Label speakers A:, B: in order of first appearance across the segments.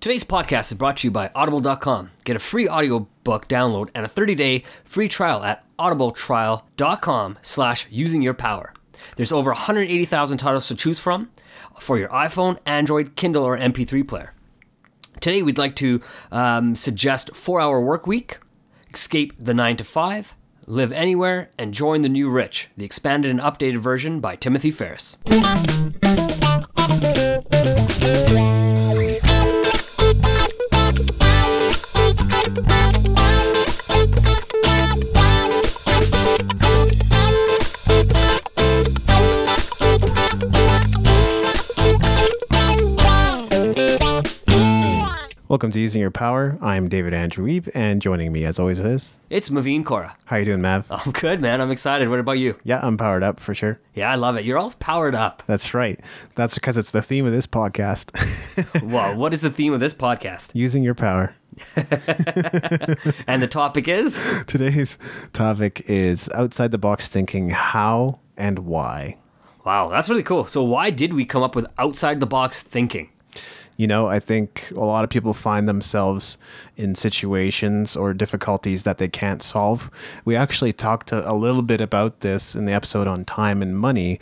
A: Today's podcast is brought to you by Audible.com. Get a free audiobook download and a 30-day free trial at audibletrial.com slash using your power. There's over 180,000 titles to choose from for your iPhone, Android, Kindle, or MP3 player. Today, we'd like to um, suggest Four Hour Work Week, Escape the 9 to 5, Live Anywhere, and Join the New Rich, the expanded and updated version by Timothy Ferriss.
B: Welcome to Using Your Power. I'm David Andrew Wiebe, and joining me, as always, is
A: It's Maveen Kaura.
B: how you doing, Mav?
A: I'm good, man. I'm excited. What about you?
B: Yeah, I'm powered up for sure.
A: Yeah, I love it. You're all powered up.
B: That's right. That's because it's the theme of this podcast.
A: Wow, what is the theme of this podcast?
B: Using your power.
A: And the topic is
B: Today's topic is outside the box thinking: how and why.
A: wow, that's really cool. So, why did we come up with outside the box thinking?
B: You know, I think a lot of people find themselves in situations or difficulties that they can't solve. We actually talked a, little bit about this in the episode on time and money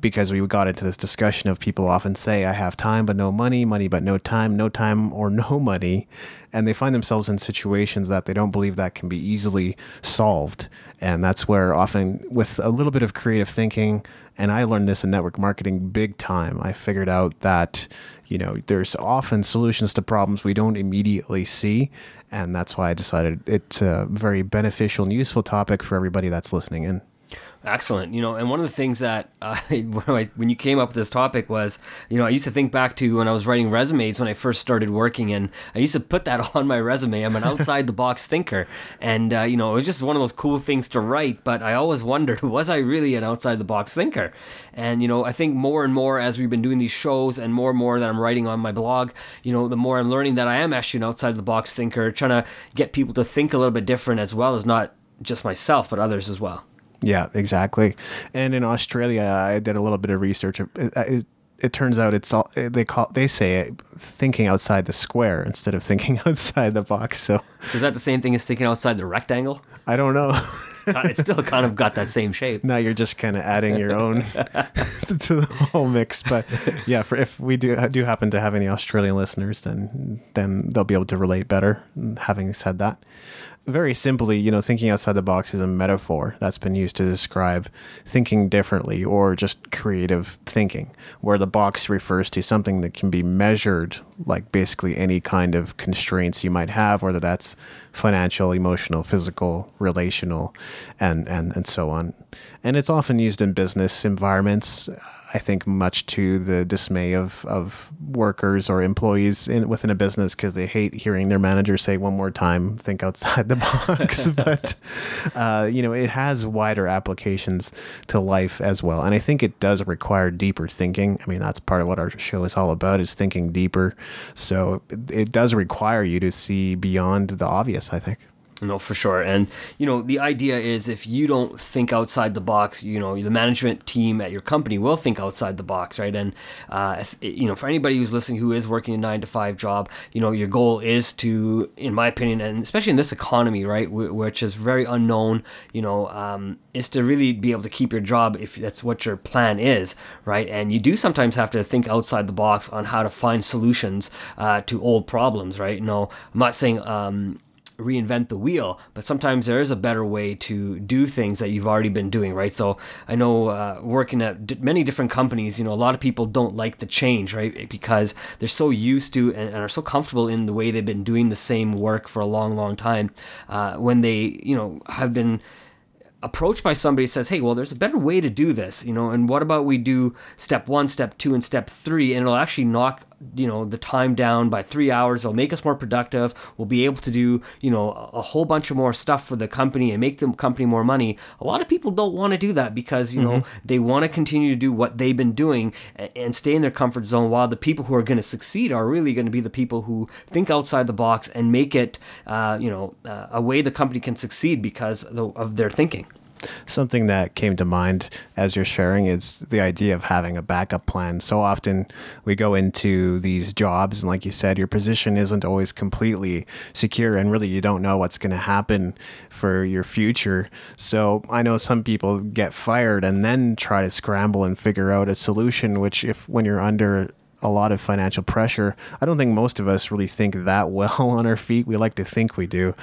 B: because we got into this discussion of people often say, I have time but no money, money but no time, no time or no money. And they find themselves in situations that they don't believe that can be easily solved. And that's where often, with a little bit of creative thinking, and I learned this in network marketing big time, I figured out that you know there's often solutions to problems we don't immediately see and that's why i decided it's a very beneficial and useful topic for everybody that's listening in
A: Excellent. You know, and one of the things that uh, when, I, when you came up with this topic was, you know, I used to think back to when I was writing resumes when I first started working, and I used to put that on my resume. I'm an outside the box thinker, and uh, you know, it was just one of those cool things to write. But I always wondered, was I really an outside the box thinker? And you know, I think more and more as we've been doing these shows, and more and more that I'm writing on my blog, you know, the more I'm learning that I am actually an outside the box thinker, trying to get people to think a little bit different as well as not just myself, but others as well.
B: Yeah exactly. And in australia i did a little bit of research. It, uh, it, it turns out it's all they call they say it thinking outside the square instead of thinking outside the box. So
A: So is that the same thing as thinking outside the rectangle?
B: i don't know.
A: It's still kind of got that same shape.
B: now you're just kind of adding your own to the whole mix. But yeah for if we do do happen to have any australian listeners then then they'll be able to relate better having said that very simply you know thinking outside the box is a metaphor that's been used to describe thinking differently or just creative thinking where the box refers to something that can be measured like basically any kind of constraints you might have whether that's financial emotional physical relational and and and so on. And it's often used in business environments i think much to the dismay of of workers or employees in within a business because they hate hearing their manager say one more time think outside the box. But uh, you know it has wider applications to life as well. And i think it does require deeper thinking. I mean that's part of what our show is all about is thinking deeper. So it, it does require you to see beyond the obvious i think
A: No, for sure. And, you know, the idea is if you don't think outside the box, you know, the management team at your company will think outside the box, right? And, uh, if, you know, for anybody who's listening who is working a nine to five job, you know, your goal is to, in my opinion, and especially in this economy, right, which is very unknown, you know, um, is to really be able to keep your job if that's what your plan is, right? And you do sometimes have to think outside the box on how to find solutions uh, to old problems, right? You no, know, I'm not saying, um, reinvent the wheel, but sometimes there is a better way to do things that you've already been doing, right? So I know uh, working at d- many different companies, you know, a lot of people don't like to change, right? Because they're so used to and, and are so comfortable in the way they've been doing the same work for a long, long time. Uh, when they, you know, have been approached by somebody says, "Hey, well, there's a better way to do this," you know, and what about we do step one, step two, and step three, and it'll actually knock you know the time down by three hours. It'll make us more productive. We'll be able to do you know a, whole bunch of more stuff for the company and make the company more money. A lot of people don't want to do that because you know they want to continue to do what they've been doing and, and stay in their comfort zone. While the people who are going to succeed are really going to be the people who think outside the box and make it uh, you know uh, a way the company can succeed because of their thinking.
B: Something that came to mind as you're sharing is the idea of having a backup plan. So often we go into these jobs, and like you said, your position isn't always completely secure, and really you don't know what's going to happen for your future. So I know some people get fired and then try to scramble and figure out a solution, which, if when you're under a lot of financial pressure. I don't think most of us really think that well on our feet. We like to think we do,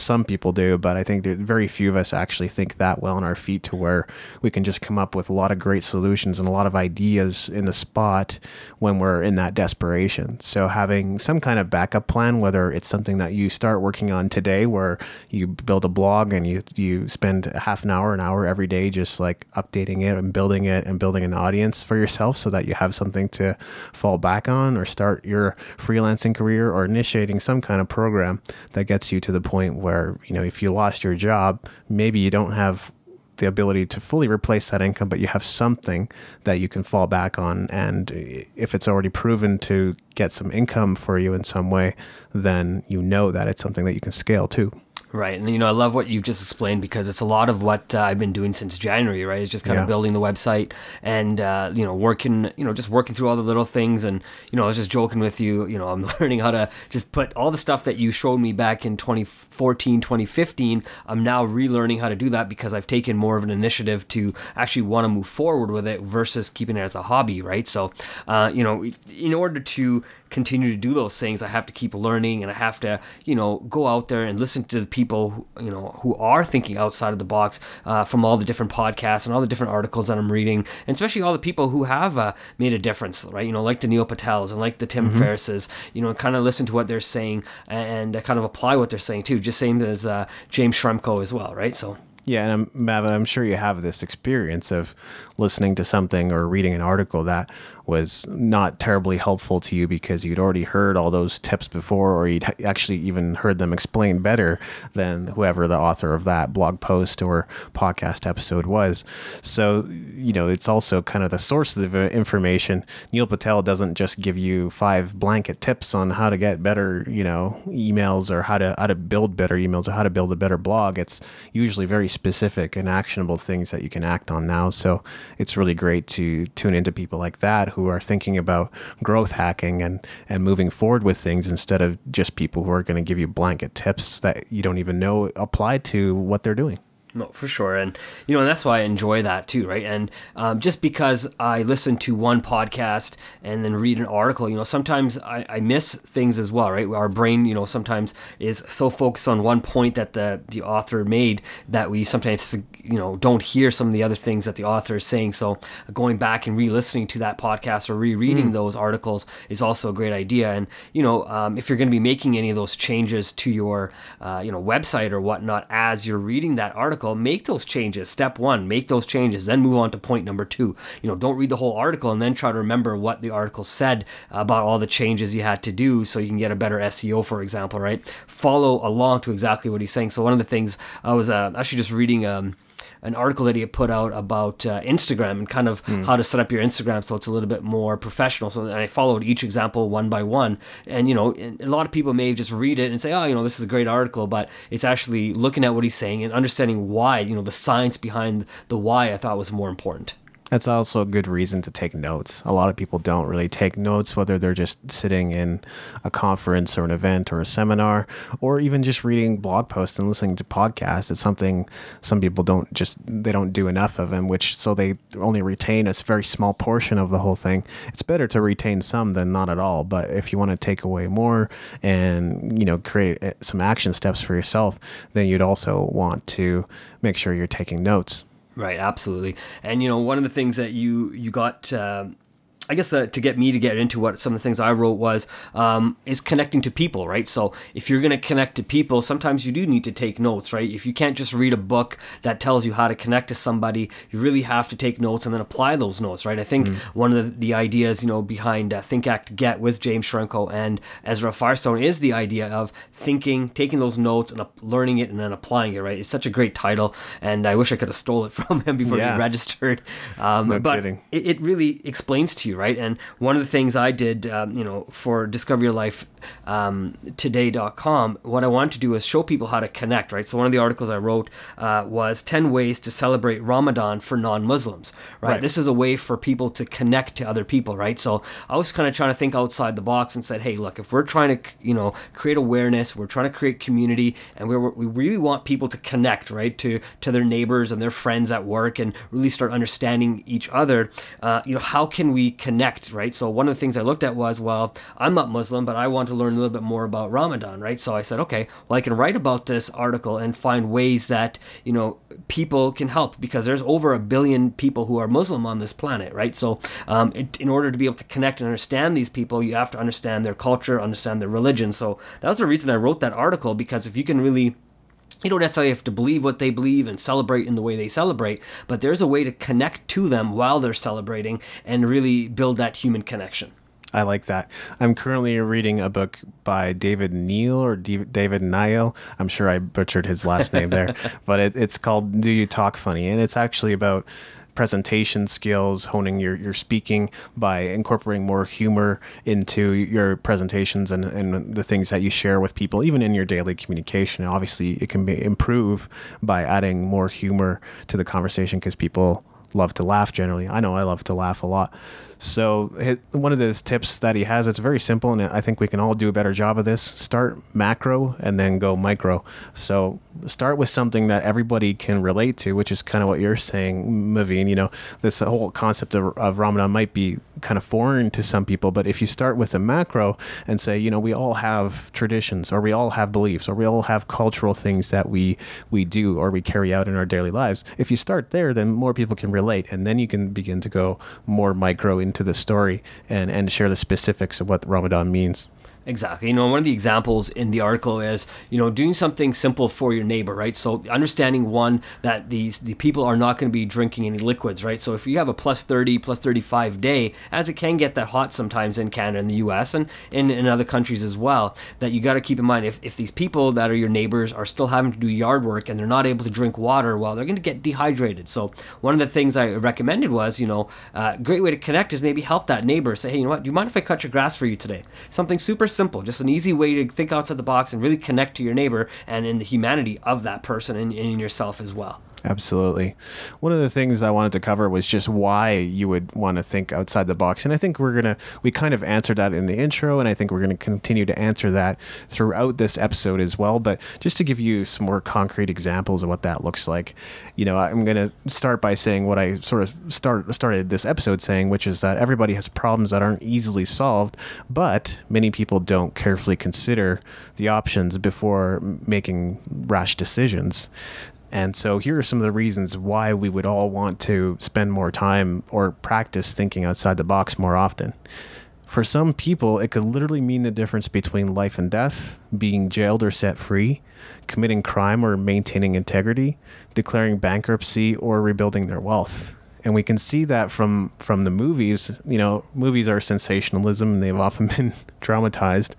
B: some people do, but I think that very few of us actually think that well on our feet to where we can just come up with a lot of great solutions and a lot of ideas in the spot when we're in that desperation. So having some kind of backup plan, whether it's something that you start working on today, where you build a blog and you you spend half an hour, an hour every day, just like updating it and building it and building an audience for yourself, so that you have something to fall back on, or start your freelancing career, or initiating some kind of program that gets you to the point where where you know if you lost your job, maybe you don't have the ability to fully replace that income, but you have something that you can fall back on. And if it's already proven to get some income for you in some way, then you know that it's something that you can scale too.
A: Right. And, you know, I love what you've just explained because it's a lot of what uh, I've been doing since January, right? It's just kind yeah. of building the website and, uh, you know, working, you know, just working through all the little things. And, you know, I was just joking with you, you know, I'm learning how to just put all the stuff that you showed me back in 2014, 2015. I'm now relearning how to do that because I've taken more of an initiative to actually want to move forward with it versus keeping it as a hobby, right? So, uh, you know, in order to continue to do those things, I have to keep learning and I have to, you know, go out there and listen to the people, who, you know, who are thinking outside of the box uh, from all the different podcasts and all the different articles that I'm reading, and especially all the people who have uh, made a difference, right? You know, like the Neil Patels and like the Tim mm-hmm. Ferrisses, you know, kind of listen to what they're saying and uh, kind of apply what they're saying too, just same as uh, James Schramko as well, right? So.
B: Yeah, and I'm, Maveen, I'm sure you have this experience of listening to something or reading an article that was not terribly helpful to you because you'd already heard all those tips before, or you'd actually even heard them explained better than whoever the author of that blog post or podcast episode was. So, you know, it's also kind of the source of the information. Neil Patel doesn't just give you five blanket tips on how to get better, you know, emails or how to how to build better emails or how to build a better blog. It's usually very specific and actionable things that you can act on now. So it's really great to tune into people like that who are thinking about growth hacking and, and moving forward with things instead of just people who are going to give you blanket tips that you don't even know apply to what they're doing.
A: No, for sure, and you know, and that's why I enjoy that too, right? And um, just because I listen to one podcast and then read an article, you know, sometimes I, I, miss things as well, right? Our brain, you know, sometimes is so focused on one point that the the author made that we sometimes, you know, don't hear some of the other things that the author is saying. So going back and re-listening to that podcast or rereading mm. those articles is also a great idea. And you know, um, if you're going to be making any of those changes to your, uh, you know, website or whatnot as you're reading that article article, make those changes. Step one, make those changes, then move on to point number two. You know, don't read the whole article and then try to remember what the article said about all the changes you had to do so you can get a better SEO, for example, right? Follow along to exactly what he's saying. So one of the things I was uh, actually just reading. Um, an article that he had put out about uh, Instagram and kind of mm. how to set up your Instagram so it's a little bit more professional. So I followed each example one by one, and you know, a lot of people may just read it and say, "Oh, you know, this is a great article," but it's actually looking at what he's saying and understanding why. You know, the science behind the why I thought was more important.
B: That's also a good reason to take notes. A lot of people don't really take notes, whether they're just sitting in a conference or an event or a seminar, or even just reading blog posts and listening to podcasts. It's something some people don't just they don't do enough of, and which so they only retain a very small portion of the whole thing. It's better to retain some than not at all. But if you want to take away more and you know create eh, some action steps for yourself, then you'd also want to make sure you're taking notes.
A: Right, absolutely. And you know, one of the things that you you got uh, I guess uh, to get me to get into what some of the things I wrote was um, is connecting to people, right? So if you're going to connect to people, sometimes you do need to take notes, right? If you can't just read a book that tells you how to connect to somebody, you really have to take notes and then apply those notes, right? I think mm. one of the, the, ideas, you know, behind uh, Think Act Get with James Schramko and Ezra Firestone is the idea of thinking, taking those notes and learning it and then applying it, right? It's such a great title, and I wish I could have stole it from him before yeah. he registered. Um, no but it, it really explains to you right? And one of the things I did, um, you know, for Discover Your Life um, today.com, what I wanted to do is show people how to connect, right? So one of the articles I wrote uh, was 10 ways to celebrate Ramadan for non-Muslims, right? right? This is a way for people to connect to other people, right? So I was kind of trying to think outside the box and said, hey, look, if we're trying to, you know, create awareness, we're trying to create community, and we're, we really want people to connect, right, to to their neighbors and their friends at work, and really start understanding each other. Uh, you know, how can we connect, right? So one of the things I looked at was, well, I'm not Muslim, but I want to learn a little bit more about Ramadan, right? So I said, okay, well, I can write about this article and find ways that you know people can help because there's over a billion people who are Muslim on this planet, right? So um, it, in order to be able to connect and understand these people, you have to understand their culture, understand their religion. So that was the reason I wrote that article because if you can really you don't necessarily have to believe what they believe and celebrate in the way they celebrate, but there's a way to connect to them while they're celebrating and really build that human connection.
B: I like that. I'm currently reading a book by David Neal or D- David Niall. I'm sure I butchered his last name there, but it, it's called Do You Talk Funny? And it's actually about presentation skills, honing your, your speaking by incorporating more humor into your presentations and, and the things that you share with people, even in your daily communication. Obviously, it can be improve by adding more humor to the conversation because people love to laugh generally. I know I love to laugh a lot. So one of the tips that he has, it's very simple, and I think we can all do a better job of this. Start macro and then go micro. So start with something that everybody can relate to, which is kind of what you're saying, Maveen. You know, this whole concept of, of Ramadan might be kind of foreign to some people, but if you start with the macro and say, you know, we all have traditions, or we all have beliefs, or we all have cultural things that we we do or we carry out in our daily lives. If you start there, then more people can relate, and then you can begin to go more micro into the story and, and share the specifics of what Ramadan means.
A: Exactly. You know, one of the examples in the article is, you know, doing something simple for your neighbor, right? So understanding one that these the people are not going to be drinking any liquids, right? So if you have a plus 30, plus 35 day, as it can get that hot sometimes in Canada and the US and in, in other countries as well, that you got to keep in mind if, if these people that are your neighbors are still having to do yard work and they're not able to drink water, well, they're going to get dehydrated. So one of the things I recommended was, you know, a uh, great way to connect is maybe help that neighbor. Say, hey, you know what? Do you mind if I cut your grass for you today? Something super simple, just an easy way to think outside the box and really connect to your neighbor and in the humanity of that person and, in yourself as well.
B: Absolutely. One of the things I wanted to cover was just why you would want to think outside the box. And I think we're going to, we kind of answered that in the intro, and I think we're going to continue to answer that throughout this episode as well. But just to give you some more concrete examples of what that looks like, you know, I'm going to start by saying what I sort of start, started this episode saying, which is that everybody has problems that aren't easily solved, but many people don't carefully consider the options before making rash decisions. And so here are some of the reasons why we would all want to spend more time or practice thinking outside the box more often. For some people, it could literally mean the difference between life and death, being jailed or set free, committing crime or maintaining integrity, declaring bankruptcy or rebuilding their wealth. And we can see that from from the movies. You know, movies are sensationalism and they've often been dramatized.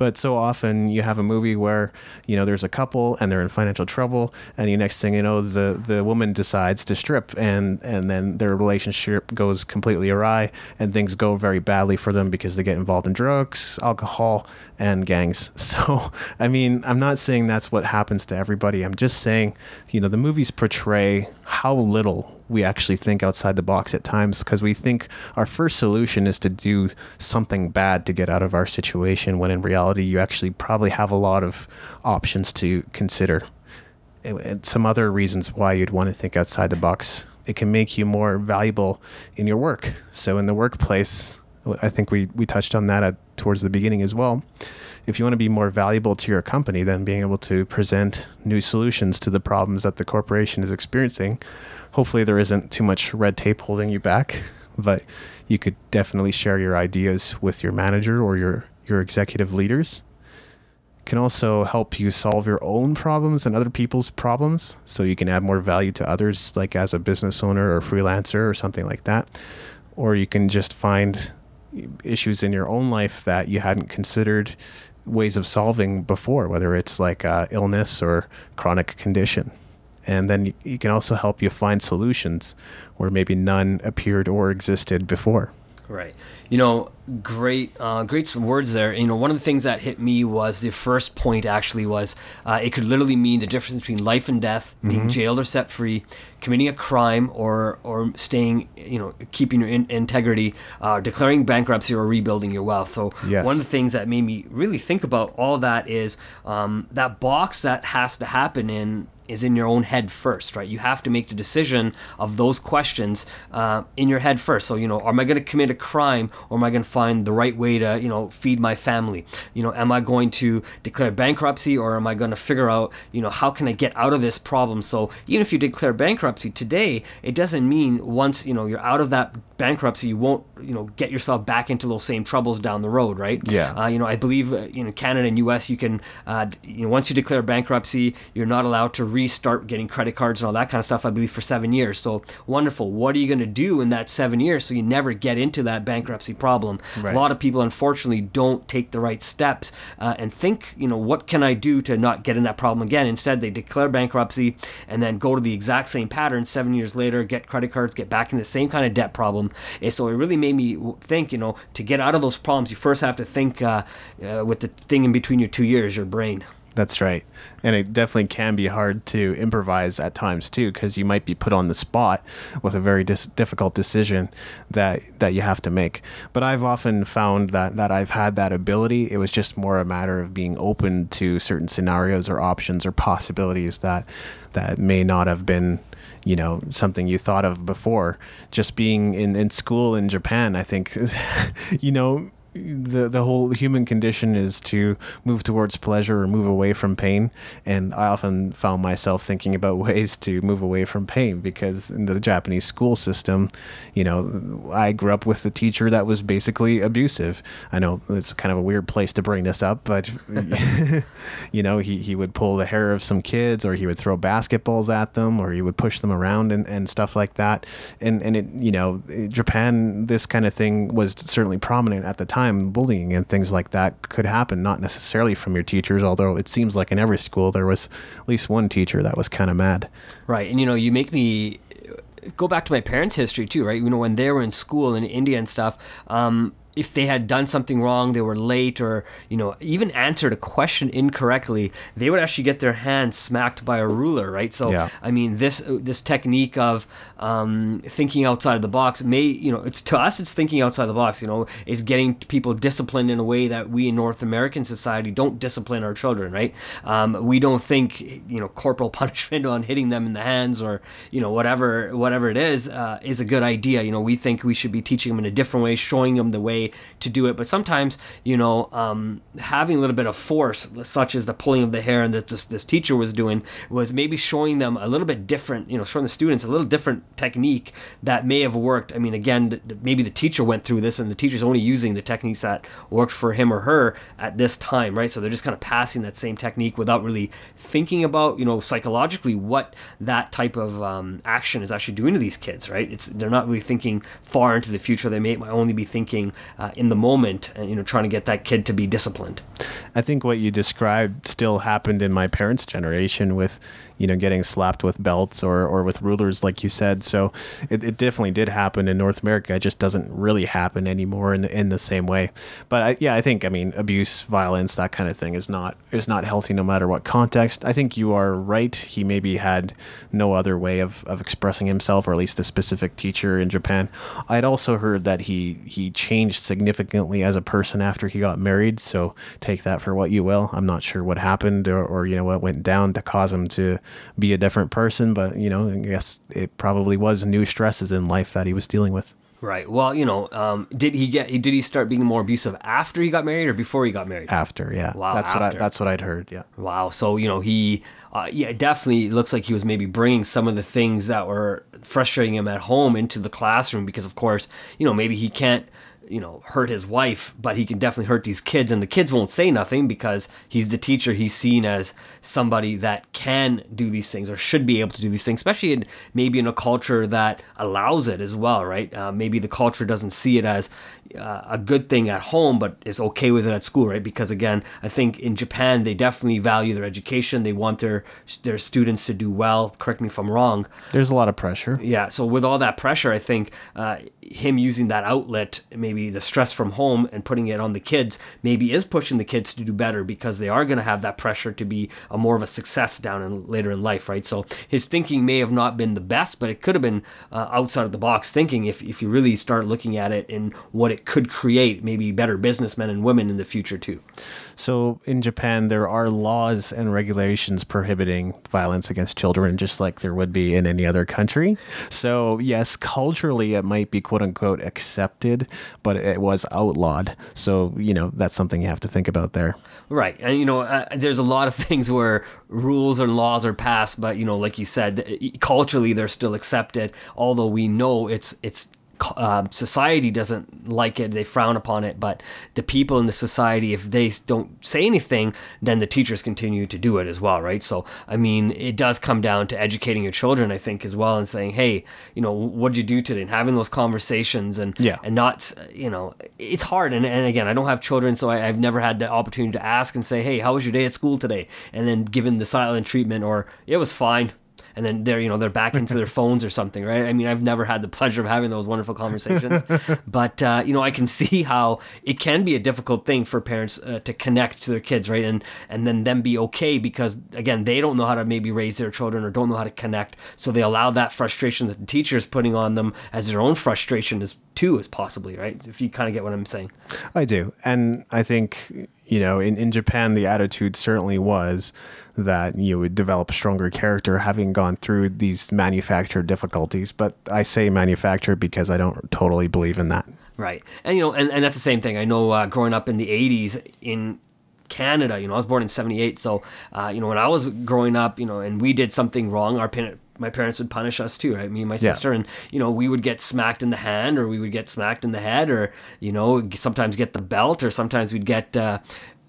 B: But so often you have a movie where you know there's a couple and they're in financial trouble, and the next thing you know, the the woman decides to strip, and and then their relationship goes completely awry, and things go very badly for them because they get involved in drugs, alcohol, and gangs. So I mean, I'm not saying that's what happens to everybody. I'm just saying, you know, the movies portray how little we actually think outside the box at times because we think our first solution is to do something bad to get out of our situation when in reality you actually probably have a lot of options to consider. And some other reasons why you'd want to think outside the box. It can make you more valuable in your work. So in the workplace i think we, we touched on that at, towards the beginning as well. If you want to be more valuable to your company then being able to present new solutions to the problems that the corporation is experiencing hopefully there isn't too much red tape holding you back, but you could definitely share your ideas with your manager or your your executive leaders. Can also help you solve your own problems and other people's problems so you can add more value to others like as a business owner or freelancer or something like that. Or you can just find issues in your own life that you hadn't considered ways of solving before, whether it's like uh, illness or chronic condition and then it can also help you find solutions where maybe none appeared or existed before.
A: Right. You know, great, uh, great words there. You know, one of the things that hit me was the first point actually was uh, it could literally mean the difference between life and death, being mm-hmm. jailed or set free, committing a crime or or staying, you know, keeping your in- integrity, uh, declaring bankruptcy or rebuilding your wealth. So yes. one of the things that made me really think about all that is um, that box that has to happen in is in your own head first, right? You have to make the decision of those questions uh, in your head first. So, you know, am I going to commit a crime or am I going to find the right way to, you know, feed my family? You know, am I going to declare bankruptcy or am I going to figure out, you know, how can I get out of this problem? So, even if you declare bankruptcy today, it doesn't mean once, you know, you're out of that bankruptcy, you won't, you know, get yourself back into those same troubles down the road, right?
B: Yeah.
A: Uh, you know, I believe uh, in Canada and U.S. you can, uh, you know, once you declare bankruptcy, you're not allowed to restart getting credit cards and all that kind of stuff. I believe for seven years. So wonderful. What are you going to do in that seven years so you never get into that bankruptcy problem? Right. A lot of people, unfortunately, don't take the right steps uh, and think, you know, what can I do to not get in that problem again? Instead, they declare bankruptcy and then go to the exact same pattern seven years later, get credit cards, get back in the same kind of debt problem and so it really made me think, you know, to get out of those problems, you first have to think uh, uh, with the thing in between your two ears, your brain.
B: That's right. And it definitely can be hard to improvise at times too, because you might be put on the spot with a very dis- difficult decision that that you have to make. But I've often found that that I've had that ability. It was just more a matter of being open to certain scenarios or options or possibilities that that may not have been you know something you thought of before just being in, in school in japan i think you know the the whole human condition is to move towards pleasure or move away from pain. And i often found myself thinking about ways to move away from pain because in the japanese school system you know i grew up with a teacher that was basically abusive. I know it's kind of a weird place to bring this up but you know he, he would pull the hair of some kids or he would throw basketballs at them or he would push them around and, and stuff like that. And and it you know japan this kind of thing was certainly prominent at the time time, bullying and things like that could happen, not necessarily from your teachers, although it seems like in every school there was at least one teacher that was kind of mad.
A: Right. And, you know, you make me go back to my parents' history too, right? You know, when they were in school in India and stuff, um, if they had done something wrong, they were late, or you know, even answered a question incorrectly, they would actually get their hand smacked by a ruler, right? So, yeah. I mean, this this technique of um, thinking outside of the box may, you know, it's to us, it's thinking outside the box. You know, it's getting people disciplined in a way that we in North American society don't discipline our children, right? Um, we don't think, you know, corporal punishment on hitting them in the hands or you know whatever whatever it is uh, is a good idea. You know, we think we should be teaching them in a different way, showing them the way to do it. But sometimes, you know, um, having a little bit of force, such as the pulling of the hair and that this, this teacher was doing, was maybe showing them a little bit different, you know, showing the students a little different technique that may have worked. I mean, again, maybe the teacher went through this and the teacher's only using the techniques that worked for him or her at this time, right? So they're just kind of passing that same technique without really thinking about, you know, psychologically what that type of um, action is actually doing to these kids, right? It's they're not really thinking far into the future. They may only be thinking uh, in the moment and you know trying to get that kid to be disciplined.
B: I think what you described still happened in my parents generation with you know, getting slapped with belts or, or with rulers, like you said. So it, it definitely did happen in North America. It just doesn't really happen anymore in the, in the same way. But I, yeah, I think, I mean, abuse, violence, that kind of thing is not, is not healthy no matter what context. I think you are right. He maybe had no other way of, of expressing himself, or at least a specific teacher in Japan. I'd also heard that he, he changed significantly as a person after he got married. So take that for what you will. I'm not sure what happened or, or you know, what went down to cause him to be a different person, but you know, I guess it probably was new stresses in life that he was dealing with.
A: Right. Well, you know, um, did he get? Did he start being more abusive after he got married or before he got married?
B: After, yeah. Wow. That's after. what I, that's what I'd heard. Yeah.
A: Wow. So you know, he, uh, yeah, definitely looks like he was maybe bringing some of the things that were frustrating him at home into the classroom because, of course, you know, maybe he can't you know hurt his wife but he can definitely hurt these kids and the kids won't say nothing because he's the teacher. He's seen as somebody that can do these things or should be able to do these things especially in maybe in a culture that allows it as well right? Uh, maybe the culture doesn't see it as uh, a good thing at home but is okay with it at school right? Because again i think in japan they definitely value their education. They want their their students to do well. Correct me if i'm wrong.
B: There's a lot of pressure.
A: yeah. So with all that pressure, I think uh, him using that outlet, maybe the stress from home, and putting it on the kids, maybe is pushing the kids to do better because they are going to have that pressure to be a more of a success down in later in life, right? So his thinking may have not been the best, but it could have been uh, outside of the box thinking if if you really start looking at it and what it could create, maybe better businessmen and women in the future too.
B: So in Japan, there are laws and regulations prohibiting violence against children, just like there would be in any other country. So yes, culturally it might be quote unquote accepted, but it was outlawed. So you know that's something you have to think about there.
A: Right. And, you know, uh, there's a lot of things where rules and laws are passed, but, you know, like you said, culturally they're still accepted, although we know it's, it's, uh, society doesn't like it; they frown upon it. But the people in the society, if they don't say anything, then the teachers continue to do it as well, right? So, I mean, it does come down to educating your children, I think, as well, and saying, "Hey, you know, what did you do today?" and having those conversations, and
B: Yeah.
A: and not, you know, it's hard. And, and again, I don't have children, so I, I've never had the opportunity to ask and say, "Hey, how was your day at school today?" And then given the silent treatment, or "It was fine." And then they're, you know, they're back into their phones or something, right? I mean, I've never had the pleasure of having those wonderful conversations, but uh, you know, I can see how it can be a difficult thing for parents uh, to connect to their kids, right? And and then them be okay because again, they don't know how to maybe raise their children or don't know how to connect, so they allow that frustration that the teacher is putting on them as their own frustration as too, as possibly, right? If you kind of get what I'm saying.
B: I do. And I think, you know, in, in Japan, the attitude certainly was that you would develop stronger character having gone through these manufactured difficulties. But I say manufactured because I don't totally believe in that.
A: Right. And you know, and, and that's the same thing. I know uh, growing up in the 80s in Canada, you know, I was born in 78. So, uh, you know, when I was growing up, you know, and we did something wrong, our parent, my parents would punish us too, right? Me and my
B: Yeah.
A: sister. And, you know, we would get smacked in the hand or we would get smacked in the head or, you know, sometimes get the belt or sometimes we'd get, uh,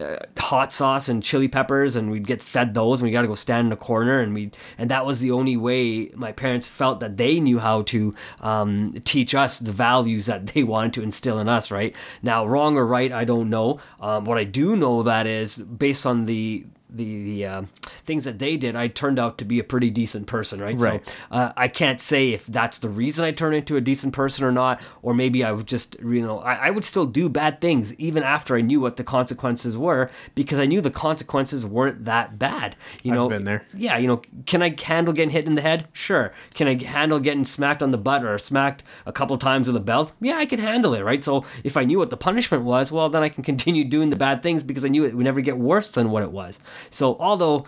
A: uh, hot sauce and chili peppers and we'd get fed those and we got to go stand in a corner and we and that was the only way my parents felt that they knew how to um, teach us the values that they wanted to instill in us right now wrong or right i don't know um, what i do know that is based on the the, the uh, things that they did, I turned out to be a pretty decent person, right?
B: Right.
A: So uh, I can't say if that's the reason I turned into a decent person or not, or maybe I would just, you know, I, I would still do bad things even after I knew what the consequences were because I knew the consequences weren't that bad. You
B: I've
A: know,
B: been there.
A: Yeah, you know, can I handle getting hit in the head? Sure. Can I handle getting smacked on the butt or smacked a couple times with a belt? Yeah, I can handle it, right? So if I knew what the punishment was, well, then I can continue doing the bad things because I knew it would never get worse than what it was. So although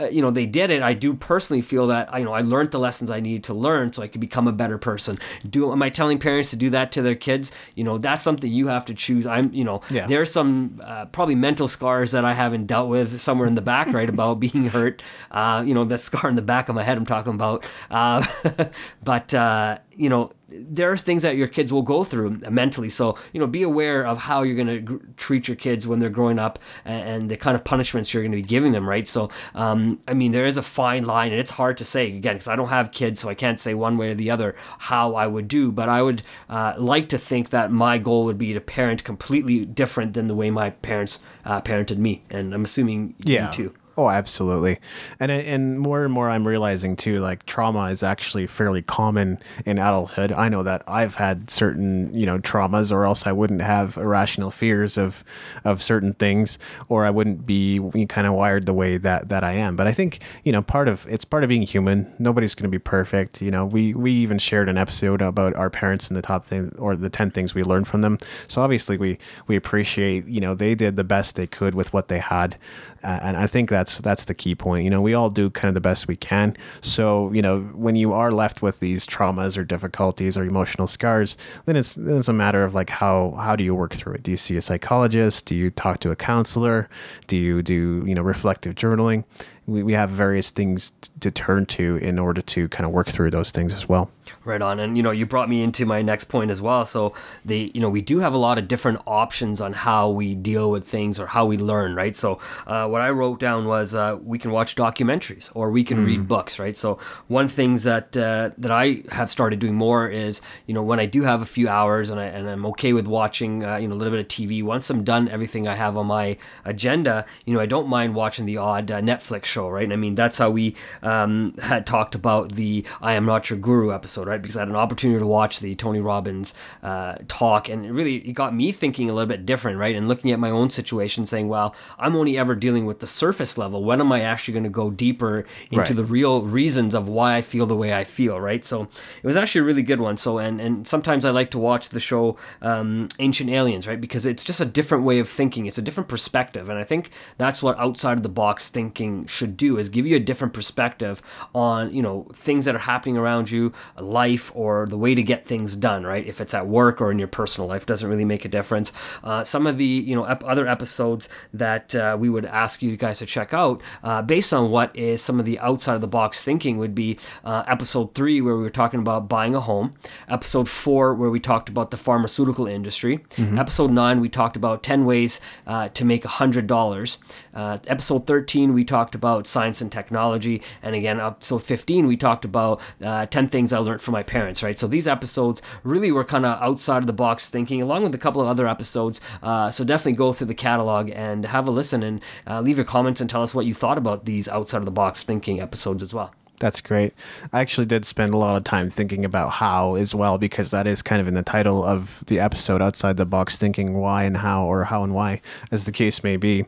A: uh, you know they did it i do personally feel that you know i learned the lessons i needed to learn so i could become a better person. Do am i telling parents to do that to their kids? You know that's something you have to choose. I'm you know
B: Yeah.
A: there's some uh, probably mental scars that i haven't dealt with somewhere in the back right about being hurt. Uh, you know the scar in the back of my head i'm talking about. Uh, but uh, you know there are things that your kids will go through mentally. So you know be aware of how you're going to gr- treat your kids when they're growing up and, and the kind of punishments you're going to be giving them right? So um, i mean there is a fine line and it's hard to say again because i don't have kids so i can't say one way or the other how i would do but i would uh, like to think that my goal would be to parent completely different than the way my parents uh, parented me and i'm assuming
B: Yeah.
A: you too
B: Oh, absolutely. And and more and more I'm realizing too like trauma is actually fairly common in adulthood. I know that I've had certain, you know, traumas or else I wouldn't have irrational fears of of certain things or I wouldn't be kind of wired the way that that I am. But I think, you know, part of it's part of being human. Nobody's going to be perfect, you know. We we even shared an episode about our parents and the top thing or the 10 things we learned from them. So obviously we we appreciate, you know, they did the best they could with what they had. Uh, and I think that's that's the key point. You know, we all do kind of the best we can. So you know, when you are left with these traumas or difficulties or emotional scars, then it's then it's a matter of like how how do you work through it? Do you see a psychologist? Do you talk to a counselor? Do you do you know reflective journaling? We, we have various things to turn to in order to kind of work through those things as well.
A: Right on. And you know, you brought me into my next point as well. So the you know, we do have a lot of different options on how we deal with things or how we learn, right? So uh, what I wrote down was uh, we can watch documentaries or we can mm. read books, right? So one things that uh, that I have started doing more is you know when I do have a few hours and I and I'm okay with watching uh, you know a little bit of TV. Once I'm done everything I have on my agenda, you know I don't mind watching the odd uh, Netflix show, right? And I mean that's how we um, had talked about the I am not your guru episode episode, right? Because I had an opportunity to watch the Tony Robbins uh, talk, and it really it got me thinking a little bit different, right? And looking at my own situation, saying, "Well, I'm only ever dealing with the surface level. When am I actually going to go deeper into right. the real reasons of why I feel the way I feel?" Right? So it was actually a really good one. So and and sometimes I like to watch the show um, Ancient Aliens, right? Because it's just a different way of thinking. It's a different perspective, and I think that's what outside of the box thinking should do: is give you a different perspective on you know things that are happening around you, life or the way to get things done, right? If it's at work or in your personal life, doesn't really make a difference. Uh, some of the you know ep- other episodes that uh, we would ask you guys to check out, uh, based on what is some of the outside of the box thinking, would be uh, episode three where we were talking about buying a home, episode four where we talked about the pharmaceutical industry, mm-hmm. episode nine we talked about ten ways uh, to make a hundred dollars, uh, episode thirteen we talked about science and technology, and again episode fifteen we talked about ten things I learned learned from my parents, right? So these episodes really were kind of outside of the box thinking, along with a couple of other episodes. Uh, so definitely go through the catalog and have a listen and uh, leave your comments and tell us what you thought about these outside of the box thinking episodes as well.
B: That's great. I actually did spend a lot of time thinking about how as well, because that is kind of in the title of the episode, outside the box thinking why and how, or how and why, as the case may be.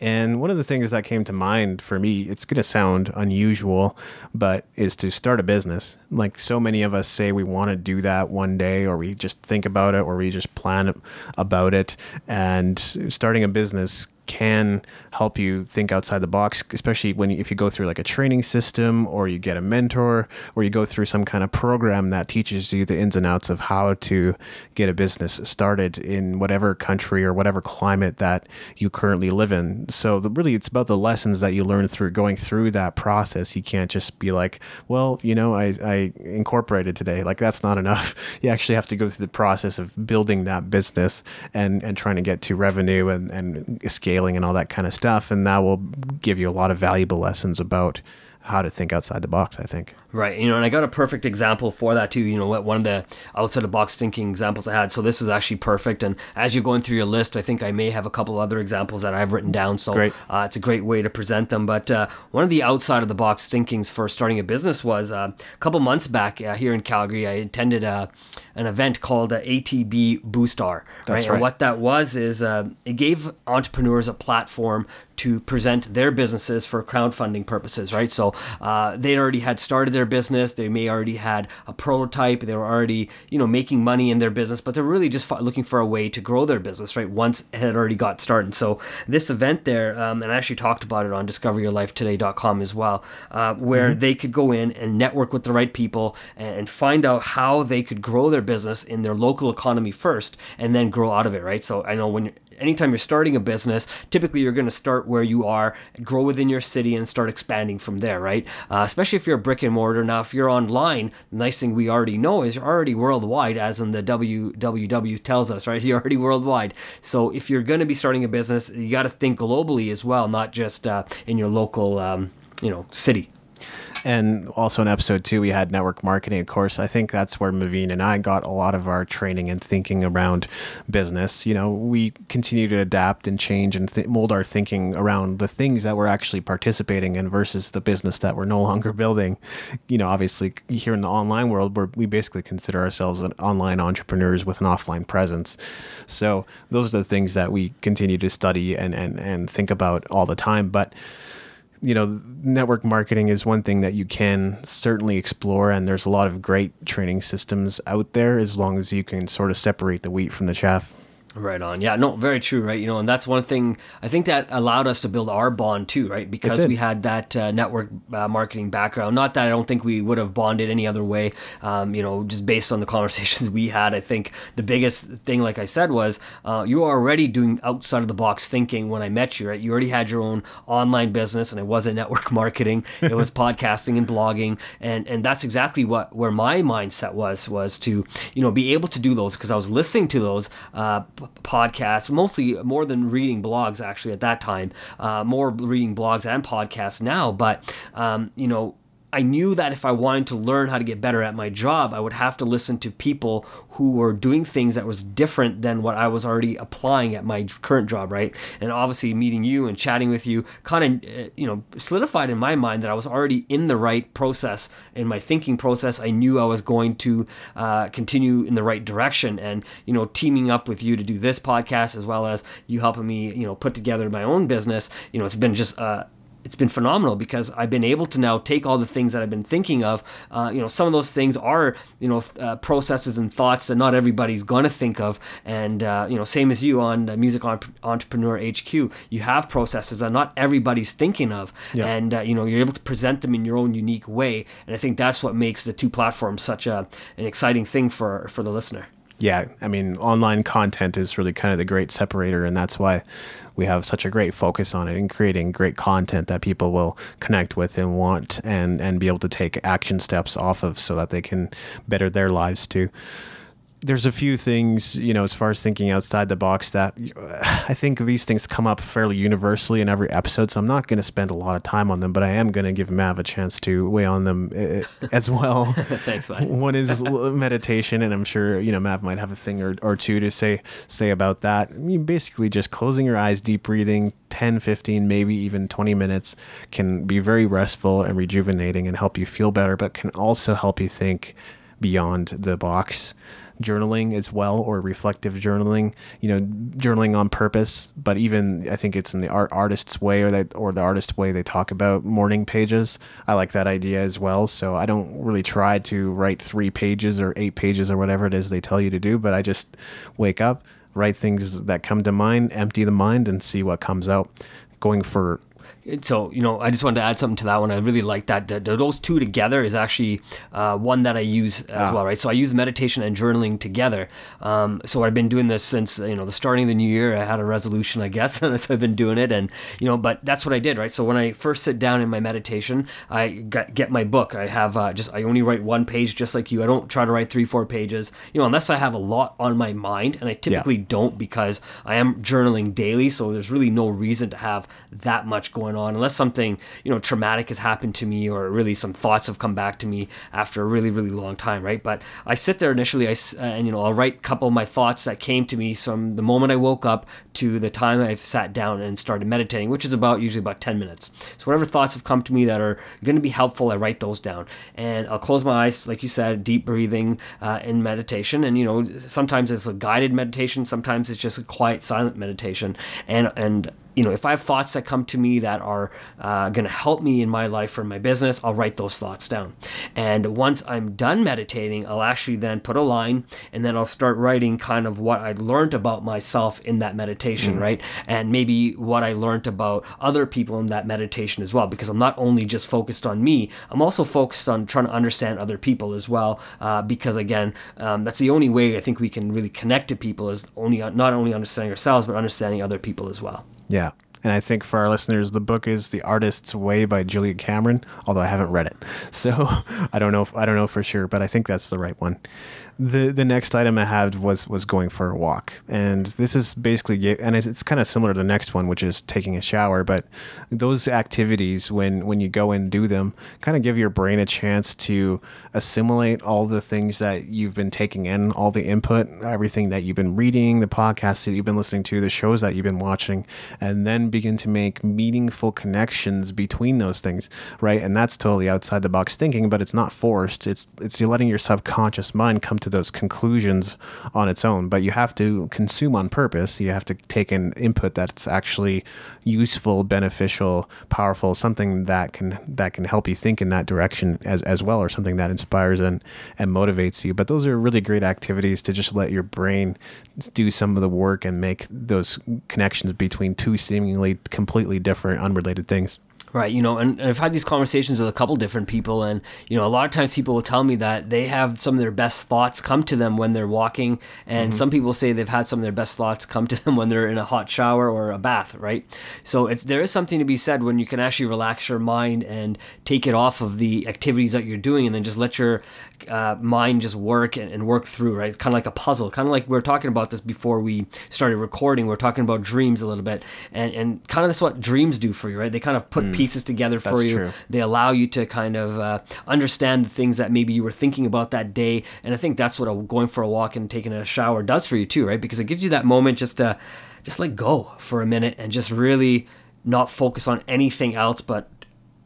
B: And one of the things that came to mind for me, it's going to sound unusual, but is to start a business. Like so many of us say we want to do that one day, or we just think about it, or we just plan about it. And starting a business can help you think outside the box, especially when if you go through like a training system or you get a mentor or you go through some kind of program that teaches you the ins and outs of how to get a business started in whatever country or whatever climate that you currently live in. So the, really, it's about the lessons that you learn through going through that process. You can't just be like, well, you know, I, I incorporated today. Like that's not enough. You actually have to go through the process of building that business and and trying to get to revenue and and scaling and all that kind of stuff. And that will give you a lot of valuable lessons about how to think outside the box, I think.
A: Right. You know, and I got a perfect example for that too. You know, one of the outside the box thinking examples I had. So this is actually perfect. And as you're going through your list, I think I may have a couple other examples that I've written down. So uh, it's a great way to present them. But uh, one of the outside of the box thinkings for starting a business was uh, a couple months back uh, here in Calgary. I attended uh, an event called ATB BoostR.
B: That's right?
A: right. And what that was is uh, it gave entrepreneurs a platform to present their businesses for crowdfunding purposes, right? So uh, they already had started their business. They may already had a prototype. They were already, you know, making money in their business, but they're really just looking for a way to grow their business, right? Once it had already got started. So this event there, um, and I actually talked about it on discoveryourlifetoday.com as well, uh, where mm-hmm. they could go in and network with the right people and find out how they could grow their business in their local economy first and then grow out of it, right? So I know when anytime you're starting a business, typically you're going to start where you are, grow within your city, and start expanding from there, right? Uh, especially if you're a brick and mortar. Now, if you're online, the nice thing we already know is you're already worldwide, as in the WWW tells us, right? You're already worldwide. So if you're going to be starting a business, you got to think globally as well, not just uh, in your local, um, you know, city.
B: And also in episode two, we had network marketing. Of course, I think that's where Maveen and I got a lot of our training and thinking around business. You know, we continue to adapt and change and th- mold our thinking around the things that we're actually participating in versus the business that we're no longer building. You know, obviously here in the online world, where we basically consider ourselves an online entrepreneurs with an offline presence. So those are the things that we continue to study and, and, and think about all the time. But you know, network marketing is one thing that you can certainly explore, and there's a lot of great training systems out there as long as you can sort of separate the wheat from the chaff.
A: Right on. Yeah, no, very true, right? You know, and that's one thing I think that allowed us to build our bond too, right? Because we had that uh, network uh, marketing background. Not that I don't think we would have bonded any other way, um, you know, just based on the conversations we had. I think the biggest thing, like I said, was uh, you were already doing outside of the box thinking when I met you, right? You already had your own online business, and it wasn't network marketing; it was podcasting and blogging, and and that's exactly what where my mindset was was to you know be able to do those because I was listening to those. Podcasts, mostly more than reading blogs actually at that time, uh, more reading blogs and podcasts now. But um, you know, I knew that if I wanted to learn how to get better at my job, I would have to listen to people who were doing things that was different than what I was already applying at my current job, right? And obviously, meeting you and chatting with you kind of, uh, you know, solidified in my mind that I was already in the right process in my thinking process. I knew I was going to uh, continue in the right direction, and you know, teaming up with you to do this podcast as well as you helping me, you know, put together my own business. You know, it's been just. Uh, it's been phenomenal because I've been able to now take all the things that I've been thinking of. Uh, you know, some of those things are you know uh, processes and thoughts that not everybody's going to think of. And uh, you know, same as you on Music Entrepreneur HQ, you have processes that not everybody's thinking of, yeah. and uh, you know, you're able to present them in your own unique way. And I think that's what makes the two platforms such a an exciting thing for for the listener
B: yeah, I mean, online content is really kind of the great separator, and that's why we have such a great focus on it and creating great content that people will connect with and want and and be able to take action steps off of so that they can better their lives too there's a few things, you know, as far as thinking outside the box that I think these things come up fairly universally in every episode. So I'm not going to spend a lot of time on them, but I am going to give Mav a chance to weigh on them eh, as well.
A: Thanks, man.
B: One is meditation, and I'm sure you know Mav might have a thing or, or two to say say about that. I mean, basically, just closing your eyes, deep breathing, 10, 15, maybe even 20 minutes can be very restful and rejuvenating and help you feel better, but can also help you think beyond the box journaling as well or reflective journaling you know journaling on purpose. But even i think it's in the art artist's way or that or the artist way they talk about morning pages. I like that idea as well. So i don't really try to write three pages or eight pages or whatever it is they tell you to do but i just wake up write things that come to mind empty the mind and see what comes out. Going for
A: so you know i just wanted to add something to that one. I really like that, that those two together is actually uh, one that i use as ah. well right? So i use meditation and journaling together. Um, so i've been doing this since you know the starting of the new year. I had a resolution i guess and so i've been doing it. And you know but that's what i did right? So when i first sit down in my meditation i get, get my book. I have uh, just i only write one page just like you. I don't try to write three four pages you know unless i have a lot on my mind and i typically yeah. don't because i am journaling daily. So there's really no reason to have that much going on unless something you know traumatic has happened to me or really some thoughts have come back to me after a really really long time right? But i sit there initially i uh, and you know i'll write a couple of my thoughts that came to me from the moment i woke up to the time i've sat down and started meditating which is about usually about 10 minutes. So whatever thoughts have come to me that are going to be helpful i write those down. And i'll close my eyes like you said deep breathing uh, in meditation. And you know sometimes it's a guided meditation sometimes it's just a quiet silent meditation. And and you know, if I have thoughts that come to me that are uh, going to help me in my life or my business, I'll write those thoughts down. And once I'm done meditating, I'll actually then put a line and then I'll start writing kind of what I learned about myself in that meditation, mm. right? And maybe what I learned about other people in that meditation as well, because I'm not only just focused on me, I'm also focused on trying to understand other people as well. Uh, because again, um, that's the only way I think we can really connect to people is only not only understanding ourselves, but understanding other people as well.
B: Yeah. And I think for our listeners, the book is The Artist's Way by Julia Cameron, although I haven't read it. So I don't know if, I don't know for sure, but I think that's the right one the the next item I had was was going for a walk, and this is basically and it's kind of similar to the next one, which is taking a shower. But those activities, when when you go and do them, kind of give your brain a chance to assimilate all the things that you've been taking in, all the input, everything that you've been reading, the podcasts that you've been listening to, the shows that you've been watching, and then begin to make meaningful connections between those things, right? And that's totally outside the box thinking, but it's not forced. It's it's you're letting your subconscious mind come to those conclusions on its own. But you have to consume on purpose. You have to take an input that's actually useful, beneficial, powerful, something that can that can help you think in that direction as as well, or something that inspires and and motivates you. But those are really great activities to just let your brain do some of the work and make those connections between two seemingly completely different, unrelated things.
A: Right, you know, and, and, I've had these conversations with a couple different people, and you know, a lot of times people will tell me that they have some of their best thoughts come to them when they're walking, and mm-hmm. some people say they've had some of their best thoughts come to them when they're in a hot shower or a bath. Right, so it's there is something to be said when you can actually relax your mind and take it off of the activities that you're doing, and then just let your uh, mind just work and, and work through. Right, kind of like a puzzle, kind of like we were talking about this before we started recording. We are talking about dreams a little bit, and and kind of that's what dreams do for you, right? They kind of put mm pieces together for you. True. They allow you to kind of uh, understand the things that maybe you were thinking about that day. And I think that's what a, going for a walk and taking a shower does for you too, right? Because it gives you that moment just to just let go for a minute and just really not focus on anything else but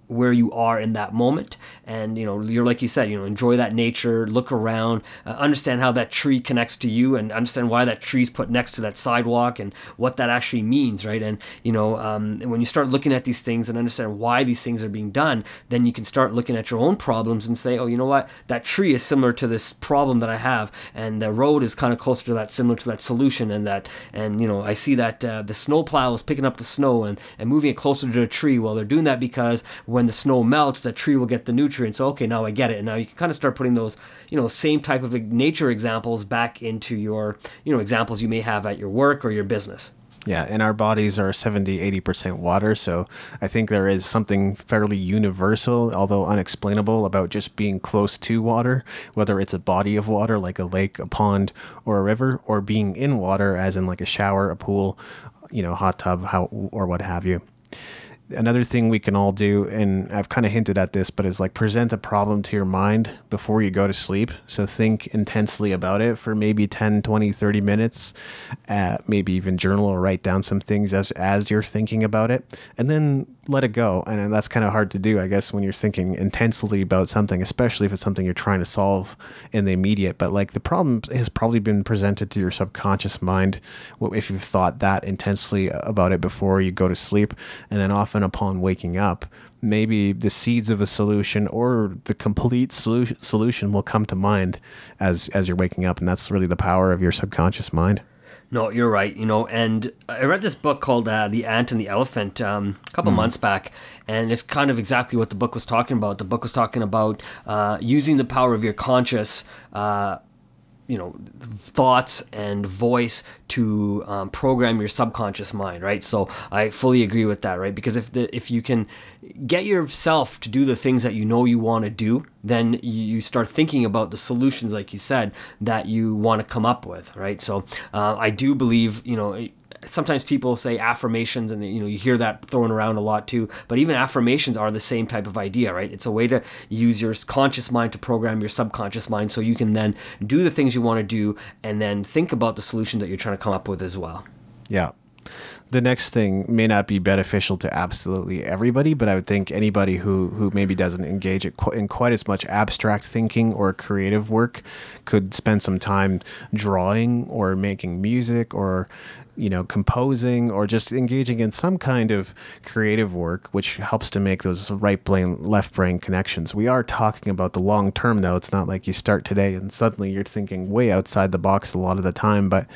A: where you are in that moment and you know you're like you said you know enjoy that nature look around uh, understand how that tree connects to you and understand why that tree's put next to that sidewalk and what that actually means right and you know um, when you start looking at these things and understand why these things are being done then you can start looking at your own problems and say oh you know what that tree is similar to this problem that i have and the road is kind of closer to that similar to that solution and that and you know i see that uh, the snow plow is picking up the snow and, and moving it closer to the tree well they're doing that because when the snow melts, that tree will get the nutrients. So, okay, now I get it. And now you can kind of start putting those, you know, same type of nature examples back into your, you know, examples you may have at your work or your business.
B: Yeah, and our bodies are 70, 80% water. So I think there is something fairly universal, although unexplainable, about just being close to water, whether it's a body of water like a lake, a pond, or a river, or being in water, as in like a shower, a pool, you know, hot tub, how, or what have you another thing we can all do and i've kind of hinted at this but is like present a problem to your mind before you go to sleep. So think intensely about it for maybe 10 20 30 minutes. Uh, maybe even journal or write down some things as as you're thinking about it. And then let it go. And that's kind of hard to do, I guess, when you're thinking intensely about something, especially if it's something you're trying to solve in the immediate. But like the problem has probably been presented to your subconscious mind if you've thought that intensely about it before you go to sleep. And then often upon waking up, maybe the seeds of a solution or the complete solu- solution will come to mind as as you're waking up and that's really the power of your subconscious mind
A: no, you're right. You know, and I read this book called uh, "The Ant and the Elephant" um, a couple mm. months back, and it's kind of exactly what the book was talking about. The book was talking about uh, using the power of your conscious uh, you know thoughts and voice to um, program your subconscious mind right? So i fully agree with that right? Because if the if you can get yourself to do the things that you know you want to do then you start thinking about the solutions like you said that you want to come up with right? So uh, i do believe you know sometimes people say affirmations and you know you hear that thrown around a lot too but even affirmations are the same type of idea right? It's a way to use your conscious mind to program your subconscious mind so you can then do the things you want to do and then think about the solution that you're trying to come up with as well.
B: Yeah. The next thing may not be beneficial to absolutely everybody, but I would think anybody who, who maybe doesn't engage in quite as much abstract thinking or creative work could spend some time drawing or making music or you know, composing or just engaging in some kind of creative work, which helps to make those right brain, left brain connections. We are talking about the long term, though. It's not like you start today and suddenly you're thinking way outside the box a lot of the time, but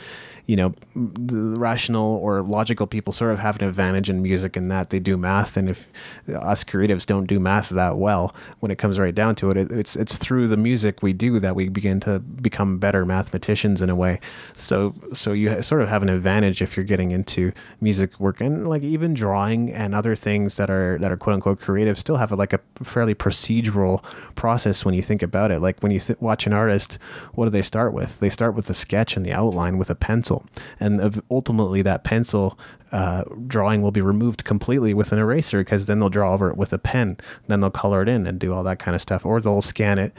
B: you know, the rational or logical people sort of have an advantage in music in that they do math, and if us creatives don't do math that well, when it comes right down to it, it it's it's through the music we do that we begin to become better mathematicians in a way. So so you sort of have an advantage if you're getting into music work and like even drawing and other things that are that are quote unquote creative still have a, like a fairly procedural process when you think about it. Like when you th- watch an artist, what do they start with? They start with a sketch and the outline with a pencil and ultimately that pencil uh, drawing will be removed completely with an eraser because then they'll draw over it with a pen. Then they'll color it in and do all that kind of stuff, or they'll scan it.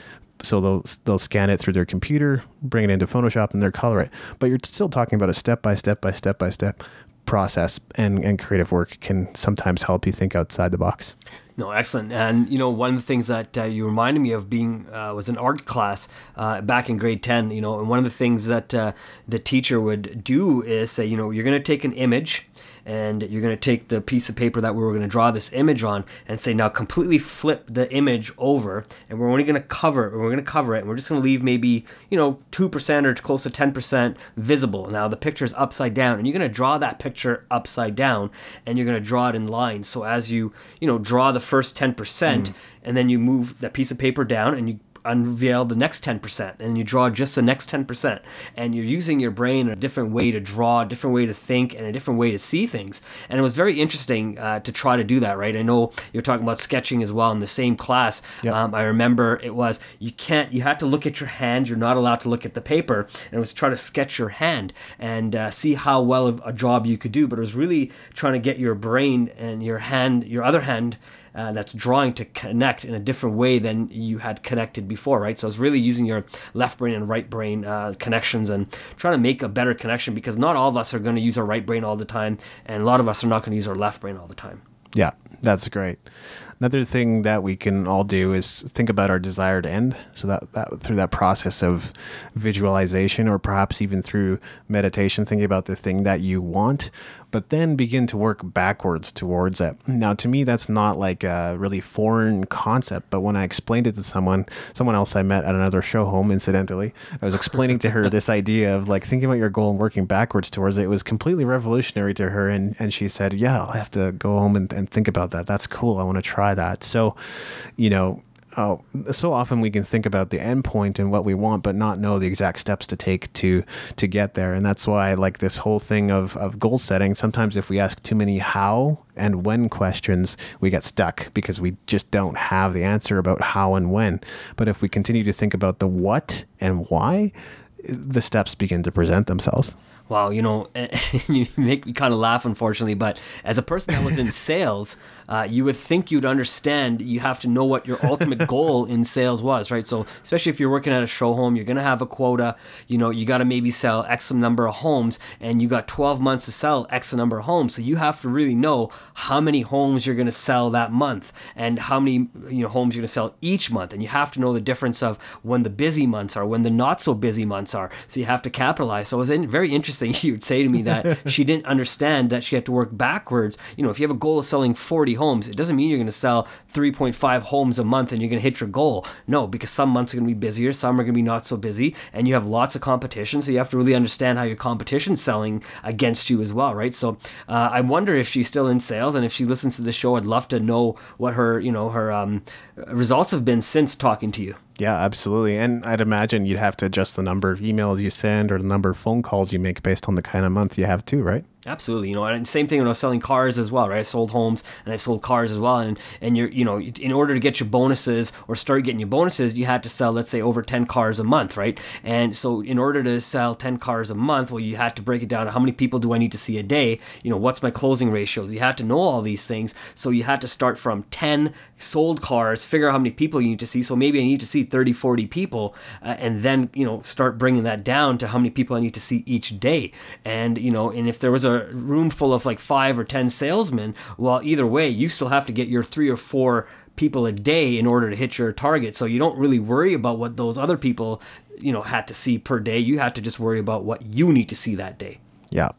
B: So they'll they'll scan it through their computer, bring it into Photoshop, and they'll color it. But you're still talking about a step by step by step by step process and, and creative work can sometimes help you think outside the box.
A: No, excellent. And you know, one of the things that uh, you reminded me of being uh, was an art class uh, back in grade ten. You know, and one of the things that uh, the teacher would do is say, you know, you're going to take an image and you're going to take the piece of paper that we were going to draw this image on and say now completely flip the image over and we're only going to cover it, we're going to cover it and we're just going to leave maybe you know 2% or close to 10% visible now the picture is upside down and you're going to draw that picture upside down and you're going to draw it in lines so as you you know draw the first 10% mm. and then you move that piece of paper down and you unveil the next 10% and you draw just the next 10% and you're using your brain in a different way to draw a different way to think and a different way to see things. And it was very interesting uh, to try to do that right? I know you're talking about sketching as well in the same class. Yep. um, i remember it was you can't you had to look at your hand you're not allowed to look at the paper and it was try to sketch your hand and uh, see how well of a job you could do but it was really trying to get your brain and your hand your other hand uh, that's drawing to connect in a different way than you had connected before, right? So it's really using your left brain and right brain uh, connections and trying to make a better connection because not all of us are going to use our right brain all the time, and a lot of us are not going to use our left brain all the time.
B: Yeah, that's great. Another thing that we can all do is think about our desired end. So that, that through that process of visualization, or perhaps even through meditation, thinking about the thing that you want, but then begin to work backwards towards it. Now, to me, that's not like a really foreign concept, but when I explained it to someone, someone else I met at another show home, incidentally, I was explaining to her this idea of like thinking about your goal and working backwards towards it. It was completely revolutionary to her. And, and she said, Yeah, I'll have to go home and, and think about that. That's cool. I want to try that. So, you know, oh, so often we can think about the end point and what we want, but not know the exact steps to take to to get there. And that's why like this whole thing of, of goal setting. Sometimes if we ask too many how and when questions, we get stuck because we just don't have the answer about how and when. But if we continue to think about the what and why, the steps begin to present themselves.
A: Wow, you know, you make me kind of laugh, unfortunately. But as a person that was in sales, uh, you would think you'd understand. You have to know what your ultimate goal in sales was, right? So, especially if you're working at a show home, you're gonna have a quota. You know, you got to maybe sell X number of homes, and you got 12 months to sell X number of homes. So you have to really know how many homes you're gonna sell that month, and how many you know homes you're gonna sell each month, and you have to know the difference of when the busy months are, when the not so busy months are. So you have to capitalize. So it was very interesting you would say to me that she didn't understand that she had to work backwards. You know, if you have a goal of selling 40 homes, it doesn't mean you're going to sell 3.5 homes a month and you're going to hit your goal. No, because some months are going to be busier, some are going to be not so busy, and you have lots of competition. So you have to really understand how your competition's selling against you as well, right? So uh, I wonder if she's still in sales and if she listens to the show, I'd love to know what her, you know, her um, results have been since talking to you.
B: Yeah, absolutely. And I'd imagine you'd have to adjust the number of emails you send or the number of phone calls you make based on the kind of month you have too, right?
A: Absolutely, you know, and same thing when I was selling cars as well, right? I sold homes and I sold cars as well, and and you're, you know, in order to get your bonuses or start getting your bonuses, you had to sell, let's say, over ten cars a month, right? And so, in order to sell ten cars a month, well, you had to break it down how many people do I need to see a day? You know, what's my closing ratios? You had to know all these things, so you had to start from ten sold cars, figure out how many people you need to see. So maybe I need to see 30, 40 people, uh, and then you know start bringing that down to how many people I need to see each day. And you know, and if there was a room full of like five or ten salesmen, well, either way, you still have to get your three or four people a day in order to hit your target. So you don't really worry about what those other people, you know, had to see per day. You have to just worry about what you need to see that day.
B: Yeah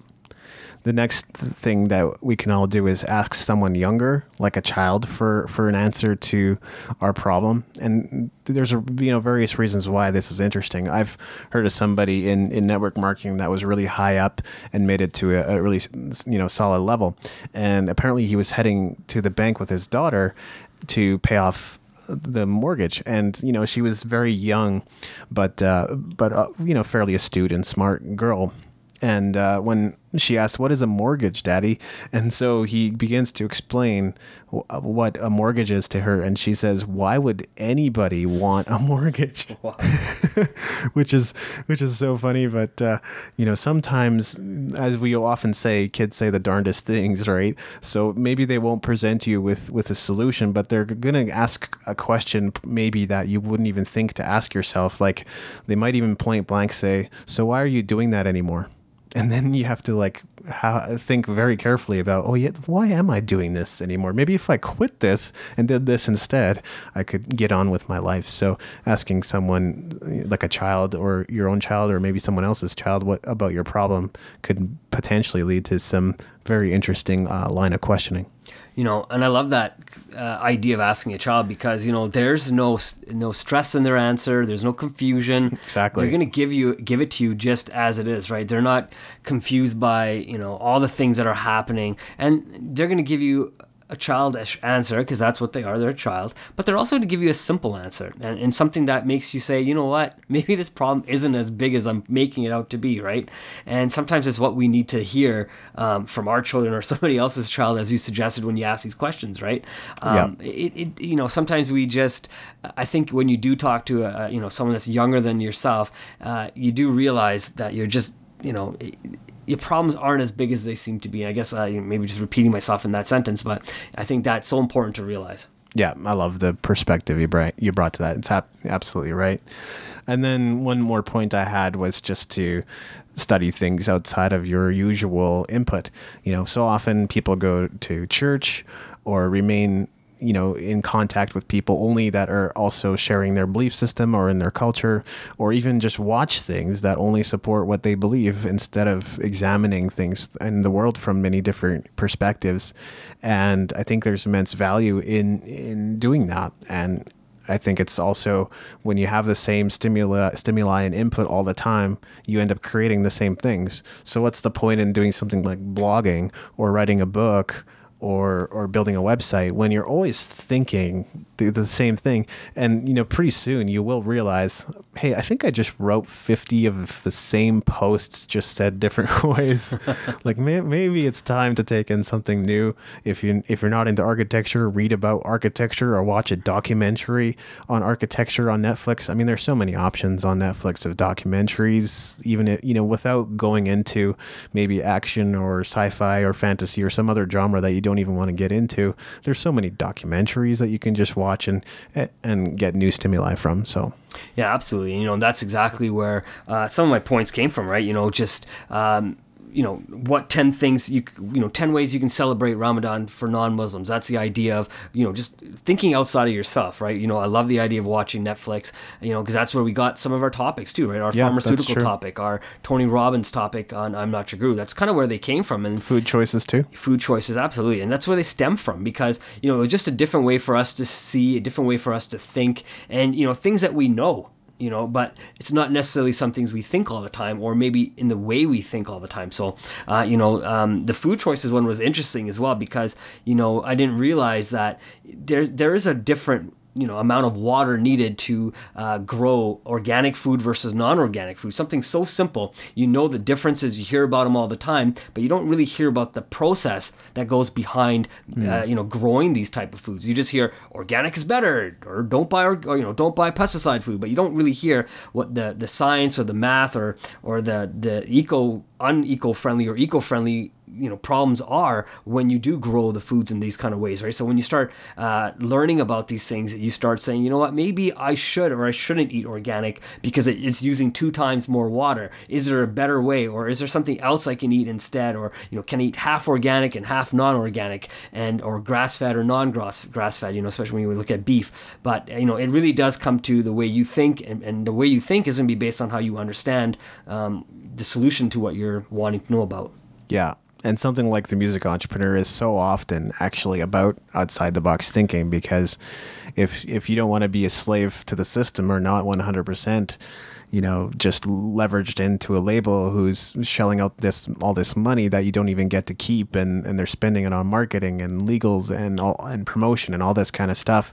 B: the next thing that we can all do is ask someone younger, like a child, for for an answer to our problem. And there's a you know various reasons why this is interesting. I've heard of somebody in in network marketing that was really high up and made it to a, a really you know solid level, and apparently he was heading to the bank with his daughter to pay off the mortgage and you know she was very young but uh, but uh, you know fairly astute and smart girl and uh, when she asks, What is a mortgage, Daddy? And so he begins to explain w- what a mortgage is to her. And she says, Why would anybody want a mortgage? which is which is so funny. But, uh, you know, sometimes, as we often say, kids say the darndest things, right? So maybe they won't present you with, with a solution, but they're going to ask a question maybe that you wouldn't even think to ask yourself. Like they might even point blank say, So why are you doing that anymore? And then you have to like how, think very carefully about oh yeah why am i doing this anymore? Maybe if i quit this and did this instead i could get on with my life. So asking someone like a child or your own child or maybe someone else's child what about your problem could potentially lead to some very interesting uh, line of questioning.
A: You know and i love that uh, idea of asking a child because you know there's no no stress in their answer. There's no confusion.
B: Exactly.
A: They're going to give you give it to you just as it is right? They're not confused by you know all the things that are happening. And they're going to give you a childish answer because that's what they are they're a child. But they're also going to give you a simple answer and, and something that makes you say you know what? Maybe this problem isn't as big as i'm making it out to be right? And sometimes it's what we need to hear um, from our children or somebody else's child as you suggested when you ask these questions right? Um, yeah. it, it, you know sometimes we just i think when you do talk to a, you know someone that's younger than yourself uh, you do realize that you're just you know your problems aren't as big as they seem to be. And I guess uh, maybe just repeating myself in that sentence, but I think that's so important to realize.
B: Yeah, I love the perspective you brought you brought to that. It's absolutely right. And then one more point I had was just to study things outside of your usual input. You know, so often people go to church or remain you know in contact with people only that are also sharing their belief system or in their culture or even just watch things that only support what they believe instead of examining things in the world from many different perspectives and i think there's immense value in in doing that and I think it's also when you have the same stimuli, stimuli and input all the time, you end up creating the same things. So what's the point in doing something like blogging or writing a book or or building a website when you're always thinking the, the, same thing. And you know pretty soon you will realize hey i think i just wrote 50 of the same posts just said different ways like may, maybe it's time to take in something new if you if you're not into architecture read about architecture or watch a documentary on architecture on netflix i mean there's so many options on netflix of documentaries even if, you know without going into maybe action or sci-fi or fantasy or some other genre that you don't don't even want to get into. There's so many documentaries that you can just watch and and get new stimuli from. So
A: yeah, absolutely. You know, that's exactly where uh, some of my points came from, right? You know, just um, you know what 10 things you you know 10 ways you can celebrate Ramadan for non-Muslims. That's the idea of you know just thinking outside of yourself right? You know I love the idea of watching Netflix you know because that's where we got some of our topics too right? Our yeah, pharmaceutical topic our Tony Robbins topic on I'm not your guru. That's kind of where they came from and
B: food choices too.
A: Food choices absolutely and that's where they stem from because you know it was just a different way for us to see a different way for us to think and you know things that we know you know, but it's not necessarily some things we think all the time, or maybe in the way we think all the time. So, uh, you know, um, the food choices one was interesting as well because you know I didn't realize that there there is a different you know amount of water needed to uh, grow organic food versus non-organic food. Something so simple. You know the differences. You hear about them all the time but you don't really hear about the process that goes behind mm. uh, you know growing these type of foods. You just hear organic is better or don't buy or, you know don't buy pesticide food but you don't really hear what the the science or the math or or the the eco uneco-friendly or eco-friendly you know problems are when you do grow the foods in these kind of ways right? So when you start uh, learning about these things you start saying you know what? Maybe i should or i shouldn't eat organic because it, it's using two times more water. Is there a better way or is there something else i can eat instead? Or you know can i eat half organic and half non-organic and or grass-fed or non-grass grass-fed you know especially when you look at beef. But you know it really does come to the way you think and, and the way you think is going to be based on how you understand um, the solution to what you're wanting to know about.
B: Yeah and something like the music entrepreneur is so often actually about outside the box thinking because if if you don't want to be a slave to the system or not 100% you know, just leveraged into a label who's shelling out this all this money that you don't even get to keep, and, and they're spending it on marketing and legals and all and promotion and all this kind of stuff,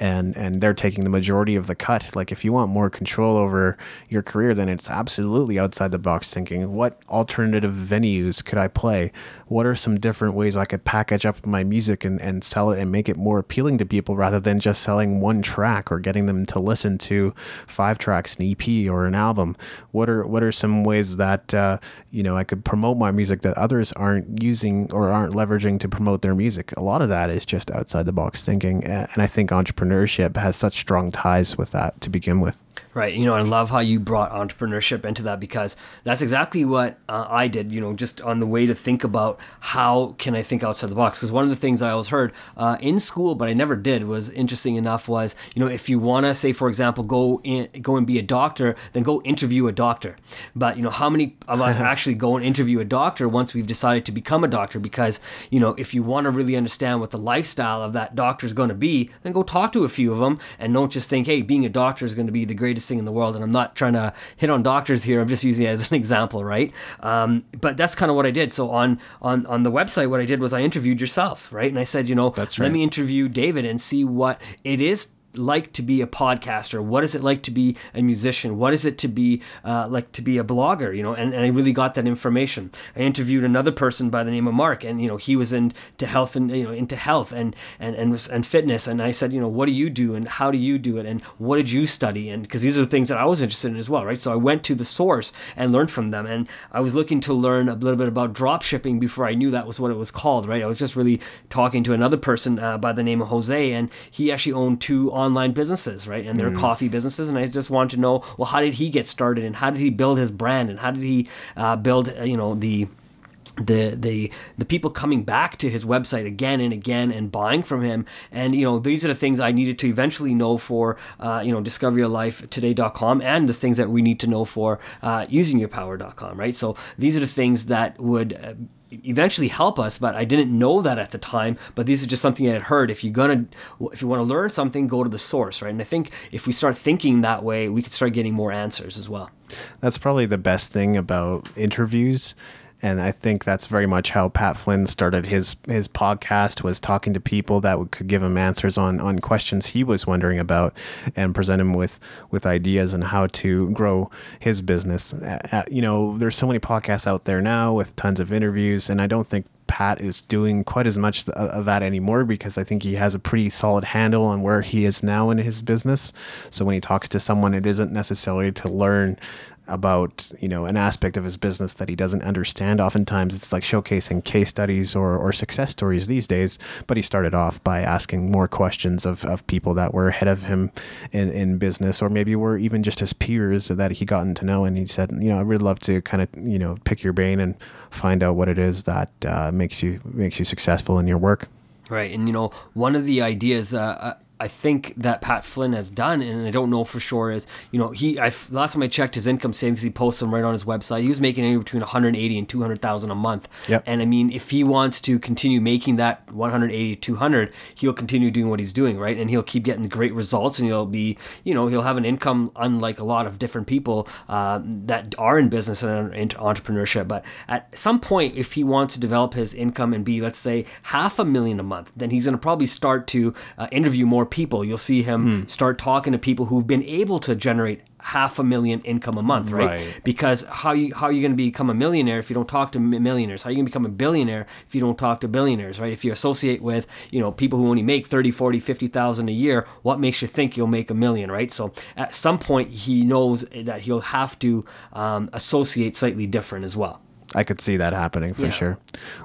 B: and and they're taking the majority of the cut. Like if you want more control over your career, then it's absolutely outside the box thinking. What alternative venues could I play? What are some different ways I could package up my music and, and sell it and make it more appealing to people rather than just selling one track or getting them to listen to five tracks, an EP or an album? What are what are some ways that uh, you know I could promote my music that others aren't using or aren't leveraging to promote their music? A lot of that is just outside the box thinking, and I think entrepreneurship has such strong ties with that to begin with.
A: Right. You know, I love how you brought entrepreneurship into that because that's exactly what uh, I did, you know, just on the way to think about how can I think outside the box. Because one of the things I always heard uh, in school, but I never did, was interesting enough was, you know, if you want to say, for example, go in, go and be a doctor, then go interview a doctor. But, you know, how many of us actually go and interview a doctor once we've decided to become a doctor? Because, you know, if you want to really understand what the lifestyle of that doctor is going to be, then go talk to a few of them and don't just think, hey, being a doctor is going to be the greatest thing in the world. And I'm not trying to hit on doctors here. I'm just using it as an example, right? Um, but that's kind of what I did. So on on on the website, what I did was I interviewed yourself, right? And I said, you know,
B: That's
A: let me interview David and see what it is like to be a podcaster? What is it like to be a musician? What is it to be uh, like to be a blogger you know? And, and i really got that information. I interviewed another person by the name of mark and you know he was into health and you know into health and and and, and fitness. And i said you know what do you do and how do you do it? And what did you study? And because these are the things that i was interested in as well right? So i went to the source and learned from them. And i was looking to learn a little bit about drop shipping before i knew that was what it was called right? I was just really talking to another person uh, by the name of jose and he actually owned two online businesses right? And they're coffee businesses. And i just want to know well how did he get started? And how did he build his brand? And how did he uh, build uh, you know the the the the people coming back to his website again and again and buying from him. And you know these are the things i needed to eventually know for uh, you know discoveryoflifetoday.com and the things that we need to know for uh, usingyourpower.com right? So these are the things that would uh, eventually help us but i didn't know that at the time. But these are just something i had heard. If you're gonna if you want to learn something go to the source right? And i think if we start thinking that way we could start getting more answers as well.
B: That's probably the best thing about interviews. And I think that's very much how Pat Flynn started his his podcast was talking to people that would, could give him answers on on questions he was wondering about and present him with with ideas on how to grow his business. Uh, uh, you know, there's so many podcasts out there now with tons of interviews, and I don't think Pat is doing quite as much of that anymore because I think he has a pretty solid handle on where he is now in his business. So when he talks to someone, it isn't necessarily to learn about you know an aspect of his business that he doesn't understand. Oftentimes it's like showcasing case studies or, or success stories these days but he started off by asking more questions of, of people that were ahead of him in, in business or maybe were even just his peers that he gotten to know. And he said you know i'd really love to kind of you know pick your brain and find out what it is that uh, makes you makes you successful in your work.
A: Right, and you know, one of the ideas uh, I think that Pat Flynn has done, and I don't know for sure, is you know he. I last time I checked his income savings, he posts them right on his website. He was making anywhere between 180 and 200 thousand a month.
B: Yep.
A: And I mean, if he wants to continue making that 180 200, he'll continue doing what he's doing, right? And he'll keep getting great results, and he'll be, you know, he'll have an income unlike a lot of different people uh, that are in business and into entrepreneurship. But at some point, if he wants to develop his income and be, let's say, half a million a month, then he's going to probably start to uh, interview more people. You'll see him start talking to people who've been able to generate half a million income a month, right?
B: Right.
A: Because how you how are you going to become a millionaire if you don't talk to millionaires? How are you going to become a billionaire if you don't talk to billionaires, right? If you associate with, you know, people who only make 30, 40, 50,000 a year, what makes you think you'll make a million, right? So at some point he knows that he'll have to um, associate slightly different as well.
B: I could see that happening for
A: Yeah.
B: sure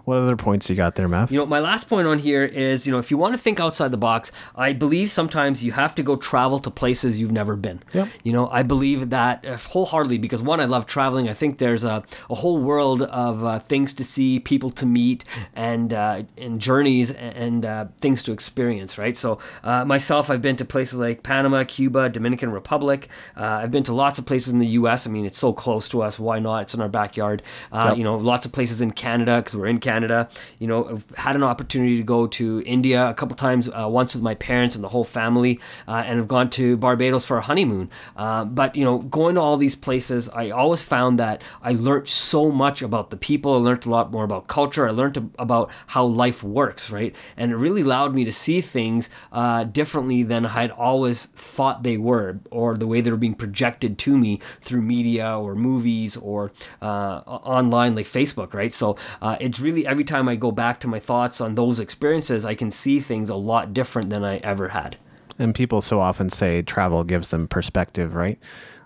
B: what other points you got there Mav?
A: You know, my last point on here is, you know, if you want to think outside the box, I believe sometimes you have to go travel to places you've never been.
B: Yep.
A: You know, I believe that uh, wholeheartedly because one, I love traveling. I think there's a, a whole world of uh, things to see, people to meet, and uh, and journeys and uh, things to experience. Right. So uh, myself, I've been to places like Panama, Cuba, Dominican Republic. Uh, I've been to lots of places in the U.S. I mean, it's so close to us. Why not? It's in our backyard. Uh,
B: Yep.
A: You know, lots of places in Canada because we're in Canada. You know, I've had an opportunity to go to India a couple times, uh, once with my parents and the whole family, uh, and have gone to Barbados for a honeymoon. Uh, but you know, going to all these places, I always found that I learned so much about the people. I learned a lot more about culture. I learned about how life works, right? And it really allowed me to see things uh, differently than I had always thought they were, or the way they were being projected to me through media or movies or uh, online like Facebook, right? So uh, it's really every time I go back to my thoughts on those experiences, I can see things a lot different than I ever had.
B: And people so often say travel gives them perspective, right?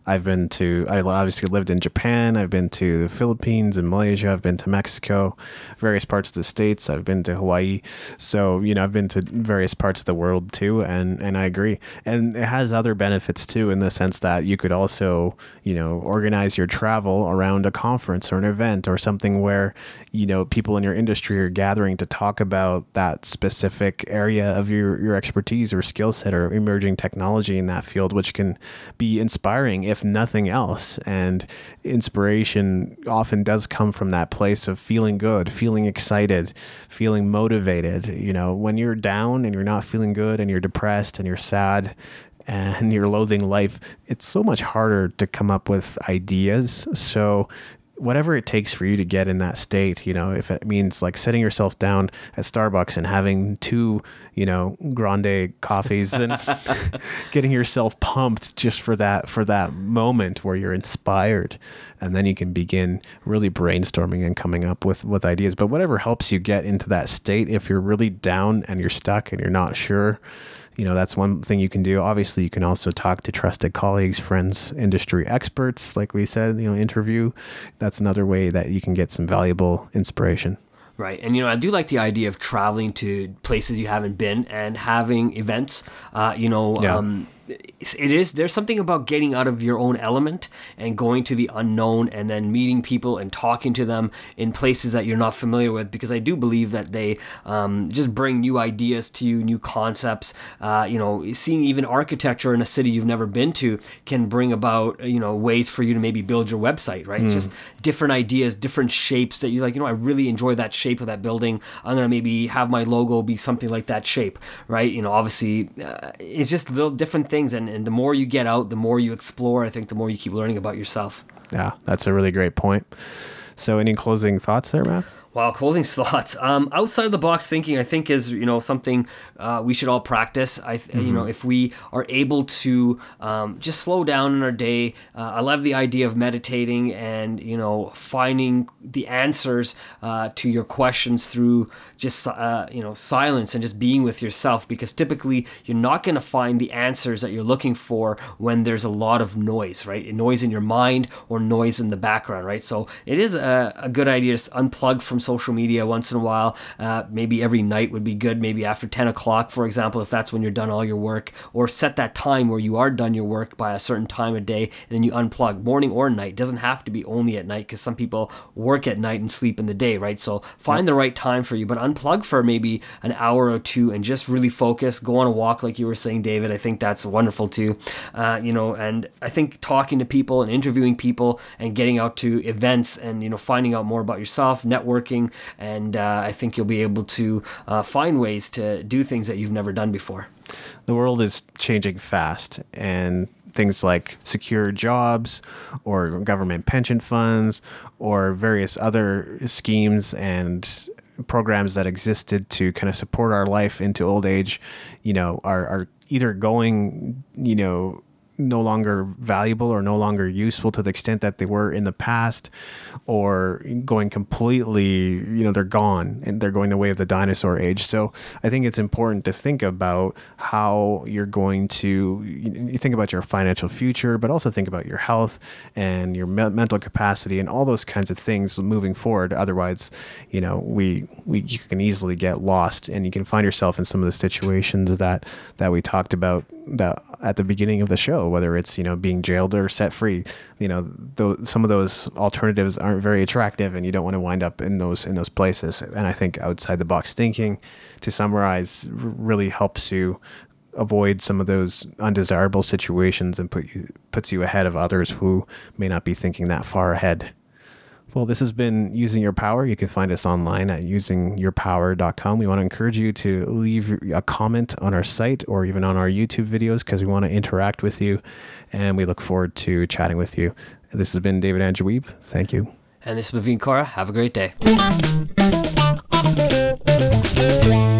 B: I've been to, I obviously lived in Japan. I've been to the Philippines and Malaysia. I've been to Mexico, various parts of the States. I've been to Hawaii. So, you know, I've been to various parts of the world too. And, and I agree. And it has other benefits too, in the sense that you could also, you know, organize your travel around a conference or an event or something where, you know, people in your industry are gathering to talk about that specific area of your, your expertise or skill set or emerging technology in that field, which can be inspiring if nothing else. And inspiration often does come from that place of feeling good, feeling excited, feeling motivated. You know, when you're down and you're not feeling good and you're depressed and you're sad and you're loathing life, it's so much harder to come up with ideas. So whatever it takes for you to get in that state, you know, if it means like setting yourself down at Starbucks and having two, you know, grande coffees and getting yourself pumped just for that for that moment where you're inspired and then you can begin really brainstorming and coming up with with ideas. But whatever helps you get into that state if you're really down and you're stuck and you're not sure, you know that's one thing you can do obviously you can also talk to trusted colleagues friends industry experts like we said you know interview that's another way that you can get some valuable inspiration
A: Right. And, you know, I do like the idea of traveling to places you haven't been and having events. Uh, you know, yeah. um, it is there's something about getting out of your own element and going to the unknown and then meeting people and talking to them in places that you're not familiar with because I do believe that they um, just bring new ideas to you, new concepts. Uh, you know, seeing even architecture in a city you've never been to can bring about you know ways for you to maybe build your website. Right, mm. just different ideas, different shapes that you're like. You know, I really enjoy that shape of that building. I'm gonna maybe have my logo be something like that shape. Right, you know, obviously uh, it's just little different things and, and the more you get out the more you explore i think the more you keep learning about yourself.
B: Yeah that's a really great point. So any closing thoughts there mav
A: Wow, clothing slots. Um, outside of the box thinking, I think is you know something uh, we should all practice. I th- mm-hmm. you know mm-hmm. if we are able to um, just slow down in our day. Uh, I love the idea of meditating and you know finding the answers uh, to your questions through just uh, you know silence and just being with yourself. Because typically you're not going to find the answers that you're looking for when there's a lot of noise, right? Noise in your mind or noise in the background, right? So it is a, a good idea to unplug from social media once in a while. Uh, maybe every night would be good. Maybe after 10 o'clock, for example, if that's when you're done all your work, or set that time where you are done your work by a certain time of day, and then you unplug, morning or night. It doesn't have to be only at night because some people work at night and sleep in the day, right? So find the right time for you, but unplug for maybe an hour or two and just really focus. Go on a walk, like you were saying, David. I think that's wonderful too. Uh, you know, and I think talking to people and interviewing people and getting out to events and you know finding out more about yourself, networking and uh, I think you'll be able to uh, find ways to do things that you've never done before.
B: The world is changing fast, and things like secure jobs or government pension funds or various other schemes and programs that existed to kind of support our life into old age, you know, are, are either going, you know, no longer valuable or no longer useful to the extent that they were in the past or going completely you know they're gone and they're going the way of the dinosaur age. So i think it's important to think about how you're going to you think about your financial future but also think about your health and your me- mental capacity and all those kinds of things moving forward. Otherwise you know we we you can easily get lost and you can find yourself in some of the situations that that we talked about that at the beginning of the show, whether it's you know being jailed or set free. You know, those, some of those alternatives aren't very attractive, and you don't want to wind up in those in those places. And I think outside the box thinking, to summarize, really helps you avoid some of those undesirable situations and put you puts you ahead of others who may not be thinking that far ahead. Well, this has been Using Your Power. You can find us online at usingyourpower.com. We want to encourage you to leave a comment on our site or even on our YouTube videos because we want to interact with you and we look forward to chatting with you. This has been David Andrew Wiebe. Thank you.
A: And this is Maveen Kaura. Have a great day.